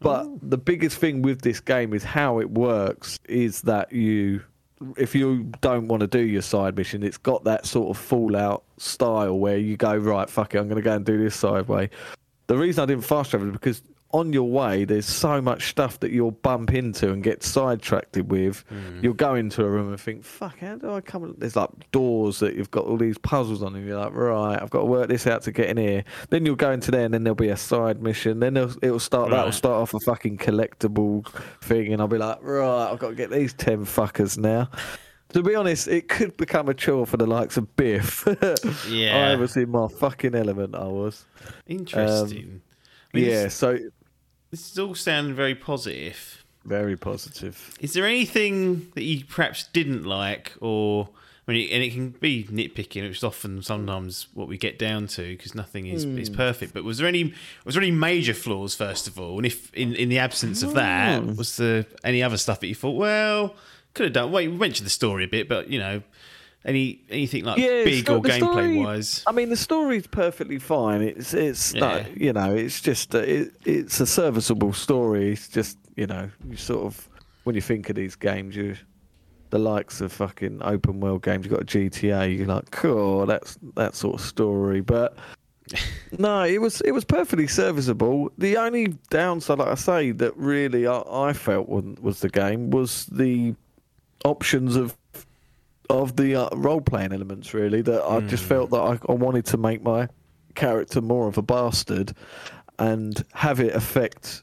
but the biggest thing with this game is how it works is that you if you don't want to do your side mission it's got that sort of fallout style where you go right fuck it i'm going to go and do this side way the reason i didn't fast travel is because on your way there's so much stuff that you'll bump into and get sidetracked with mm. you'll go into a room and think fuck how do i come there's like doors that you've got all these puzzles on and you're like right i've got to work this out to get in here then you'll go into there and then there'll be a side mission then it'll, start that'll start off a fucking collectible thing and i'll be like right i've got to get these 10 fuckers now to be honest, it could become a chore for the likes of Biff. Yeah. I was in my fucking element. I was. Interesting. Um, mean, yeah, so this is all sounding very positive. very positive. Is there anything that you perhaps didn't like, or I mean, and it can be nitpicking, which is often sometimes what we get down to because nothing is, hmm. is perfect. But was there any was there any major flaws first of all? And if in, in the absence of that, hmm. was there any other stuff that you thought, well, could have done? Well, you mentioned the story a bit, but you know, any anything like Yeah, big or gameplay wise? I mean, the story's perfectly fine. It's it's Yeah. not, you know, it's just uh, it, it's a serviceable story. It's just you know, you sort of when you think of these games, you the likes of fucking open world games. You've got a GTA. You're like, cool, that's that sort of story, but. no, it was it was perfectly serviceable. The only downside, like I say, that really I, I felt was, was the game was the options of of the uh, role playing elements. Really, that I just felt that I, I wanted to make my character more of a bastard and have it affect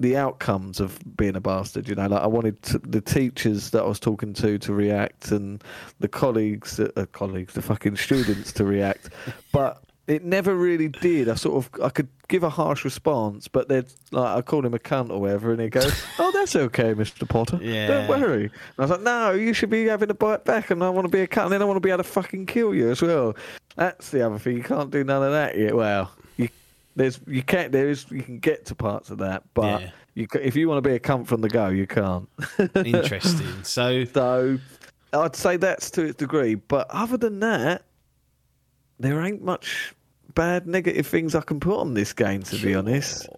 the outcomes of being a bastard. You know, like I wanted to, the teachers that I was talking to to react and the colleagues, uh, colleagues, the fucking students to react, but. It never really did. I sort of I could give a harsh response, but they'd like I called him a cunt or whatever, and he goes, "Oh, that's okay, Mister Potter. Yeah. Don't worry." And I was like, "No, you should be having a bite back, and I want to be a cunt, and then I want to be able to fucking kill you as well." That's the other thing. You can't do none of that yet. Well, you there's you can't there is you can get to parts of that, but Yeah. you if you want to be a cunt from the go, you can't. Interesting. So so I'd say that's to its degree, but other than that, there ain't much bad negative things I can put on this game. To be honest,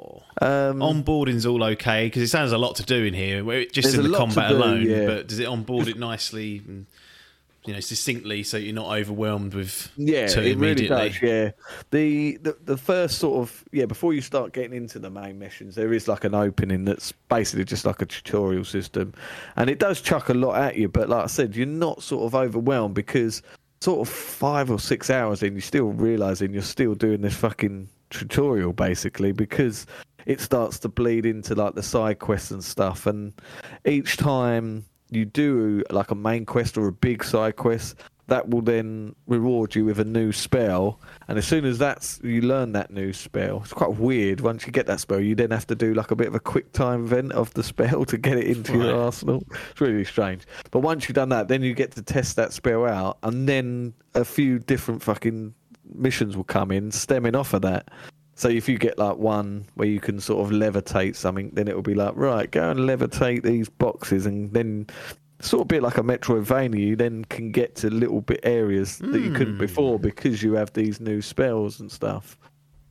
um, onboarding's all okay because it sounds a lot to do in here, just in the combat do, alone. yeah. But does it onboard it nicely and you know succinctly so you're not overwhelmed with Yeah, two it really does. Yeah, the, the the first sort of yeah before you start getting into the main missions, there is like an opening that's basically just like a tutorial system, and it does chuck a lot at you. But like I said, you're not sort of overwhelmed because sort of five or six hours in, you're still realizing you're still doing this fucking tutorial basically because it starts to bleed into like the side quests and stuff, and each time you do like a main quest or a big side quest, that will then reward you with a new spell. And as soon as that's you learn that new spell, it's quite weird. Once you get that spell, you then have to do like a bit of a quick time event of the spell to get it into Right. your arsenal. It's really strange. But once you've done that, then you get to test that spell out, and then a few different fucking missions will come in stemming off of that. So if you get like one where you can sort of levitate something, then it will be like, right, go and levitate these boxes, and then sort of bit like a Metroidvania, you then can get to little bit areas that you couldn't before because you have these new spells and stuff.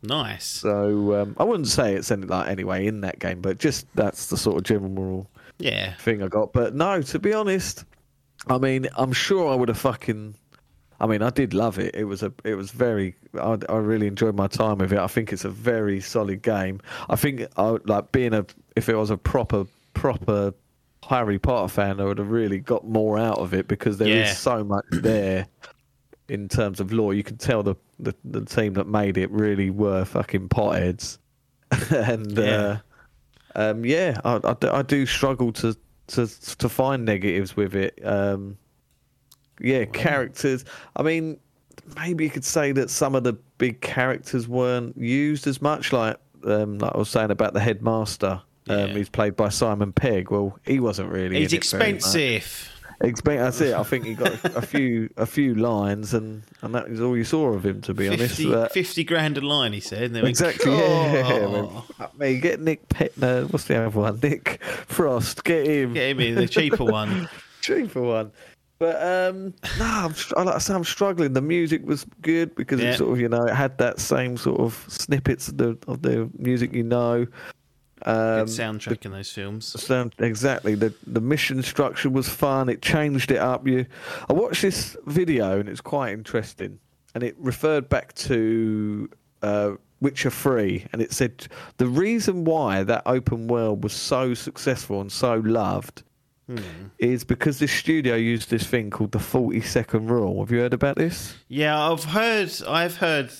Nice. So um, I wouldn't say it's any like anyway in that game, but just that's the sort of general Yeah. thing I got. But no, to be honest, I mean, I'm sure I would have fucking. I mean, I did love it. It was a, it was very. I, I really enjoyed my time with it. I think it's a very solid game. I think I like being a. If it was a proper, proper Harry Potter fan, I would have really got more out of it because there is Yeah. so much there in terms of lore. You can tell the the, the team that made it really were fucking potheads, and Yeah. uh, um, yeah, I, I, do- I do struggle to to to find negatives with it. Um, yeah, characters. I mean, maybe you could say that some of the big characters weren't used as much. Like um, like I was saying about the headmaster. Um, Yeah. he's played by Simon Pegg. Well, he wasn't really. He's in it very much. expensive. Expen- that's it. I think he got a few a few lines, and and that was all you saw of him. To be honest, 50, But- 50 grand a line, he said. And they went, Exactly. Yeah, yeah, "Oh." man. Fuck get Nick Pet. No, what's the other one? Nick Frost. Get him. Get him in, the cheaper one. cheaper one. But um, no, I'm, str- like I say, I'm struggling. The music was good because Yeah. it sort of, you know, it had that same sort of snippets of the of the music you know. Um, Good soundtrack in those films. Sound exactly. The the mission structure was fun. It changed it up. You, I watched this video and it's quite interesting, and it referred back to uh, Witcher Three, and it said the reason why that open world was so successful and so loved is because this studio used this thing called the forty second rule. Have you heard about this? Yeah, I've heard. I've heard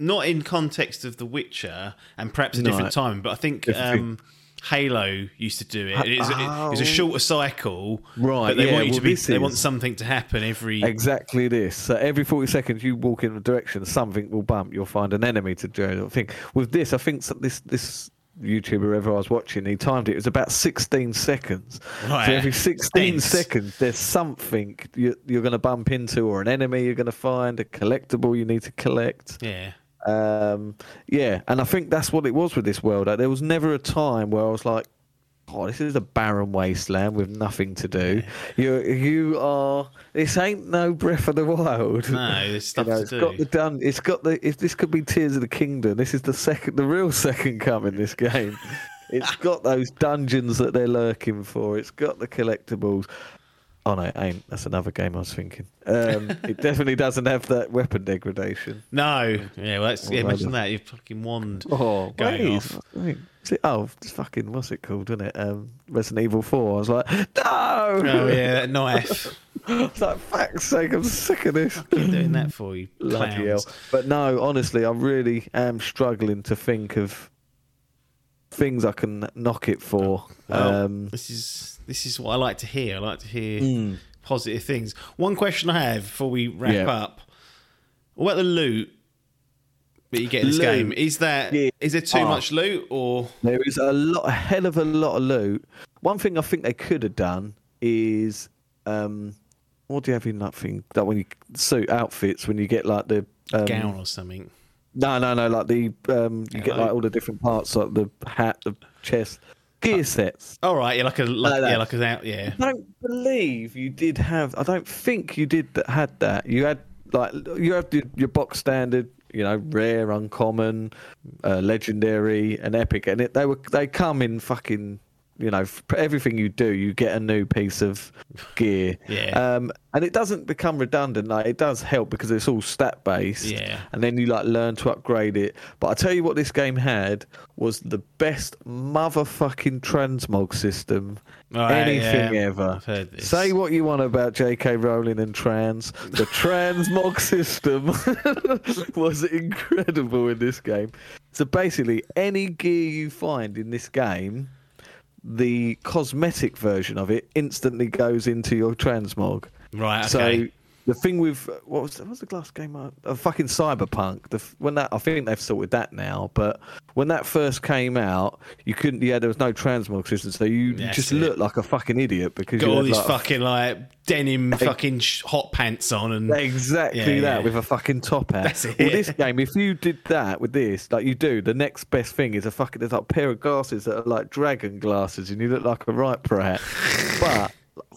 not in context of The Witcher and perhaps a No. different time, but I think um, Halo used to do it. It is, it is a Oh. shorter cycle, Right, But they yeah, want you to be. They want something to happen every. Exactly this. So every 40 seconds you walk in a direction, something will bump. You'll find an enemy to do. I think with this, I think this this YouTuber ever I was watching, he timed it. It was about 16 seconds. Right. So every 16 Tense. seconds, there's something you, you're going to bump into, or an enemy you're going to find, a collectible you need to collect. yeah, Um, yeah, and I think that's what it was with this world. Like, there was never a time where I was like, "Oh, this is a barren wasteland with nothing to do." You, you are. This ain't no Breath of the Wild. no, there's stuff You know, to it's do. got the done. It's got the. If this could be Tears of the Kingdom, this is the second, the real second coming. This game, it's got those dungeons that they're lurking for. It's got the collectibles. Oh no, it ain't. That's another game I was thinking. Um, it definitely doesn't have that weapon degradation. no, yeah, well, that's, yeah, imagine that. Your fucking wand Oh, going wait, off. wait, it- oh, it's fucking what's it called, isn't it? Um, Resident Evil Four. I was like, no. Oh yeah, that knife. I was like, fuck's sake, I'm sick of this. Keep doing that for you, Bloody hell. clowns. But no, honestly, I really am struggling to think of things I can knock it for. Well, um, this is this is what I like to hear. I like to hear Mm. positive things. One question I have before we wrap Yeah. up: What about the loot that you get in this Loot. game? Is that is Yeah. there too Oh. much loot or There is a lot, a hell of a lot of loot. One thing I think they could have done is, um, what do you have in that thing? That when you suit outfits when you get like the um, gown or something? No, no, no. Like the um, you get like all the different parts, like the hat, the chest, gear sets. All right, yeah, like a like, Like that. yeah, like a yeah. I don't believe you did have. I don't think you did that. Had that. You had like you have your, your box standard. You know, rare, uncommon, uh, legendary, and epic, and it, they were they come in fucking. You know, everything you do, you get a new piece of gear. Yeah. Um, and it doesn't become redundant. Like it does help because it's all stat based. Yeah. And then you like learn to upgrade it. But I tell you what, this game had was the best motherfucking transmog system Right, anything yeah. ever. I've heard this. Say what you want about J.K. Rowling and trans. The transmog system was incredible in this game. So basically, any gear you find in this game, the cosmetic version of it instantly goes into your transmog. Right, So okay. The thing with what was what was the last game? A Uh, fucking Cyberpunk. The, when that I think they've sorted that now, but when that first came out, you couldn't. Yeah, there was no transmog system, so you, That's just it. looked like a fucking idiot because Got you all these like, fucking like denim fucking hot pants on and Exactly Yeah, that yeah. with a fucking top hat. That's it. Well, this game, if you did that with this, like you do, the next best thing is a fucking there's like a pair of glasses that are like dragon glasses, and you look like a right brat. but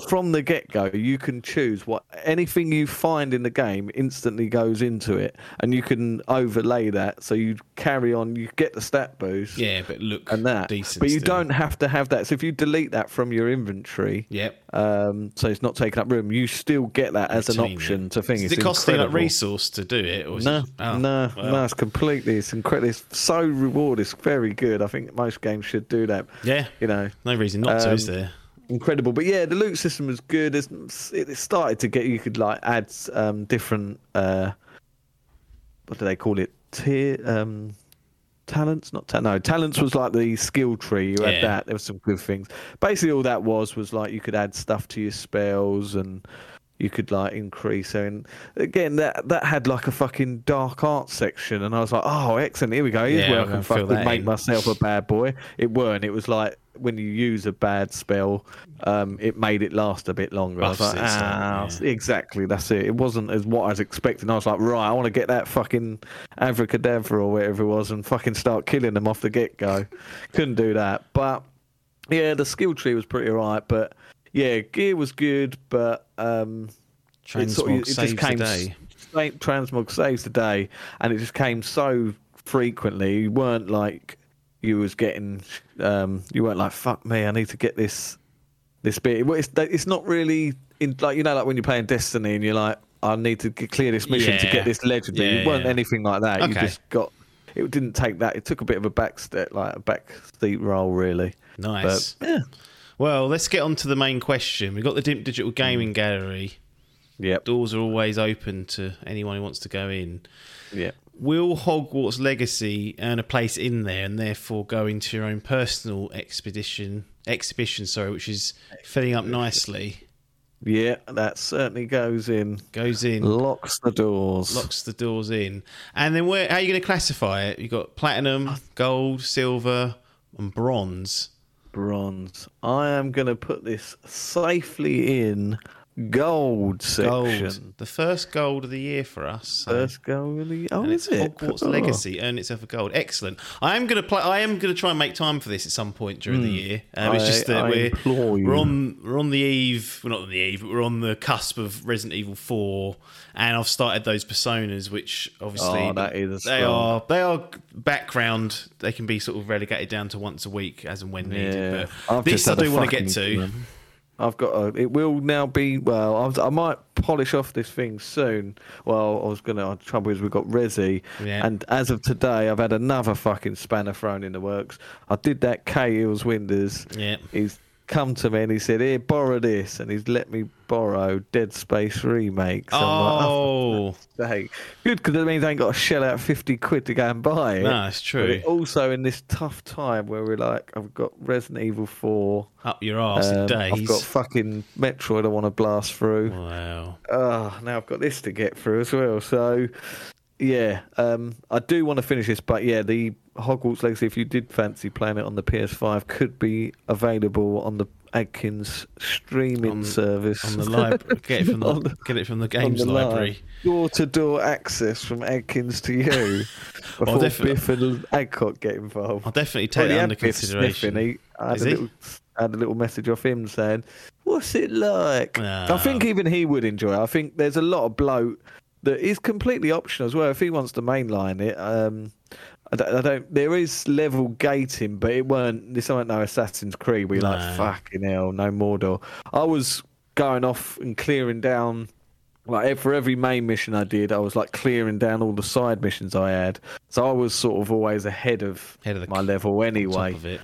from the get go, you can choose what anything you find in the game instantly goes into it, and you can overlay that so you carry on. You get the stat boost. yeah, but look And that, decent. but you still. don't have to have that. So if you delete that from your inventory, Yep. um, so it's not taking up room. You still get that as an option to things. Does It's it cost like resource to do it? Or No, it, oh, no, well, no. It's completely. It's incredible. It's so reward. It's very good. I think most games should do that. Yeah. You know, No reason not to, is Um, there? Incredible. But yeah, the loot system was good. It started to get. You could like add um, different. Uh, what do they call it? Tier. Um, talents not ta- no talents was like the skill tree you had Yeah. that there were some good things basically all that was was like you could add stuff to your spells and you could like increase and again that that had like a fucking dark art section and I was like oh excellent here we go here's Yeah, where I can fucking make in. myself a bad boy it weren't it was like when you use a bad spell um it made it last a bit longer I was like ah yeah. exactly that's it it wasn't as what I was expecting I was like right I want to get that fucking abracadabra or whatever it was and fucking start killing them off the get go couldn't do that but yeah the skill tree was pretty alright but yeah gear was good but um it sort of- Transmog it just saves the came day. transmog saves the day, and it just came so frequently. You weren't like you was getting, um, you weren't like fuck me, I need to get this this bit. Well, It's it's not really in like you know like when you're playing Destiny and you're like I need to clear this mission to get this legendary. Yeah, weren't yeah. anything like that. You just got. It didn't take that. It took a bit of a back step, like a back seat roll, really. Nice. But yeah, Well, let's get on to the main question. We've got the Dimp Digital Gaming Mm. Gallery. yep, Doors are always open to anyone who wants to go in. yep. Will Hogwarts Legacy earn a place in there and therefore go into your own personal expedition exhibition, sorry, which is filling up nicely? Yeah, that certainly goes in. Goes in, Locks the doors. locks the doors in. And then where how are you going to classify it? You've got platinum, gold, silver, and bronze. Bronze. I am going to put this safely in gold section. Gold. The first gold of the year for us. so- First gold of the oh, and is it's it? Hogwarts Oh. Legacy earn itself a gold. Excellent. I am gonna play. I am gonna try and make time for this at some point during the year. Um, it's Hmm. Just that I we're we're on we're on the eve. We're not on the eve, but we're on the cusp of Resident Evil Four, and I've started those personas, which obviously Oh, that is they are they are background. They can be sort of relegated down to once a week as and when needed. But I've this I do want to get to. I've got a, it will now be well. I, was, I might polish off this thing soon. Well, I was gonna. The trouble is we've got Resi, Yeah. and as of today, I've had another fucking spanner thrown in the works. I did that K Hills Windows. Yeah. He's come to me and he said, "Here, borrow this," and he's let me borrow Dead Space remake. So I'm like, Oh, Hey, good because it means I ain't got to shell out fifty quid to go and buy it. No, it's true. But also in this tough time where we're like, I've got Resident Evil Four. up your arse in um, days. I've got fucking Metroid I want to blast through. wow. Oh, now I've got this to get through as well. So, yeah, um, I do want to finish this, but yeah, the Hogwarts Legacy, if you did fancy playing it on the PS5, could be available on the Adkins streaming On- service. on the library. Get it from the, the- get it from the games the library. Door to door access from Adkins to you before definitely- Biff and Adcock get involved. I'll definitely take Already that under consideration. He, I had, Is a little, had a little message off him saying, What's it like? I think even he would enjoy it. I think there's a lot of bloat that is completely optional as well. If he wants to mainline it, um, I don't, I don't. There is level gating, but it weren't. This weren't no Assassin's Creed. We No. like fucking hell, no Mordor. I was going off and clearing down. Like for every main mission I did, I was like clearing down all the side missions I had. So I was sort of always ahead of, Ahead of the my level anyway. of it.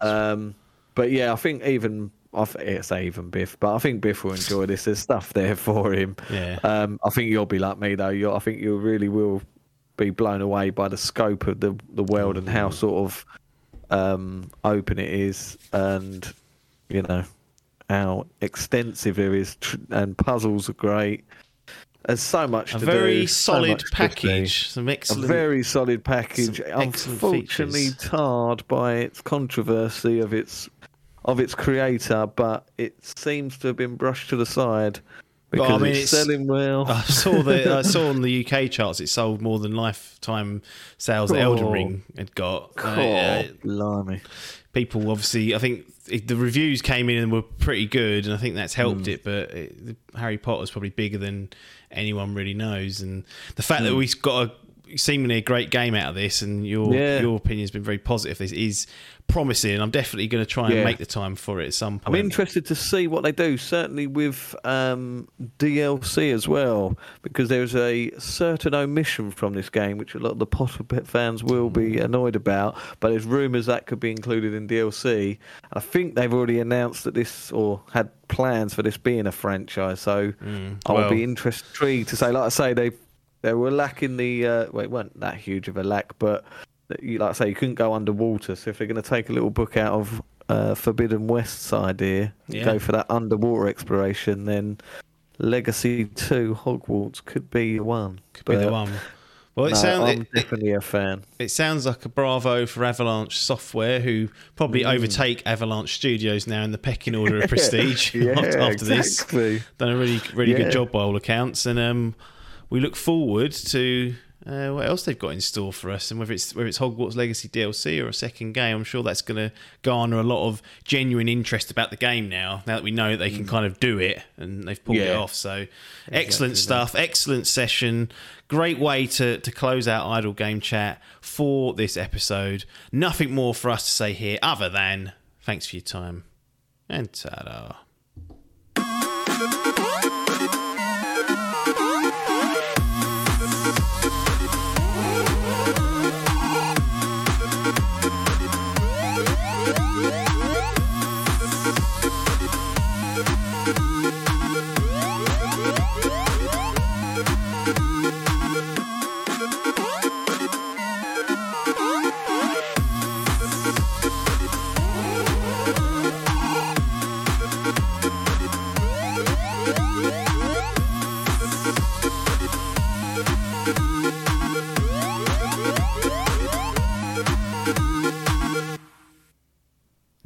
Um, but yeah, I think even I say even Biff, but I think Biff will enjoy this. There's stuff there for him. Yeah. Um, I think you'll be like me though. You're, I think you really will be blown away by the scope of the the world and how sort of um, open it is, and you know how extensive it is, tr- and puzzles are great. There's so much A to very do, so solid see. package. Some A very solid package. Unfortunately, features. tarred by its controversy of its of its creator, but it seems to have been brushed to the side because Well, I mean, it's, it's- selling well. I saw the I saw on the UK charts it sold more than lifetime sales that Elden Oh. Ring had got. Uh, oh, blimey! people obviously, I think it, the reviews came in and were pretty good, and I think that's Hmm. helped it. But it, Harry Potter's probably bigger than anyone really knows, and the fact Hmm. that we've got a seemingly a great game out of this, and your Yeah. your opinion's been very positive. This is promising. I'm definitely going to try and Yeah. make the time for it at some point. I'm interested to see what they do. Certainly with um, DLC as well, because there's a certain omission from this game, which a lot of the Potter fans will be annoyed about. But there's rumours that could be included in DLC. I think they've already announced that this or had plans for this being a franchise. So I'll well- be interested intrigued to say. Like I say, they they were lacking the. Uh, well, it weren't that huge of a lack, but you like I say you couldn't go underwater. So if they're going to take a little book out of uh, Forbidden West's idea, Yeah. go for that underwater exploration, then Legacy Two Hogwarts could be the one. Could be the one. Well, it no, sounds I'm it, it, definitely a fan. it sounds like a bravo for Avalanche Software, who probably Mm. overtake Avalanche Studios now in the pecking order of prestige Yeah, after, after this. exactly. Done a really, really Yeah. good job by all accounts, and um, we look forward to uh, what else they've got in store for us, and whether it's whether it's Hogwarts Legacy DLC or a second game, I'm sure that's going to garner a lot of genuine interest about the game now. Now that we know that they can kind of do it and they've pulled it Mm. Off, so excellent stuff, excellent session, great way to to close out Idle Game Chat for this episode. Nothing more for us to say here other than thanks for your time and ta-da.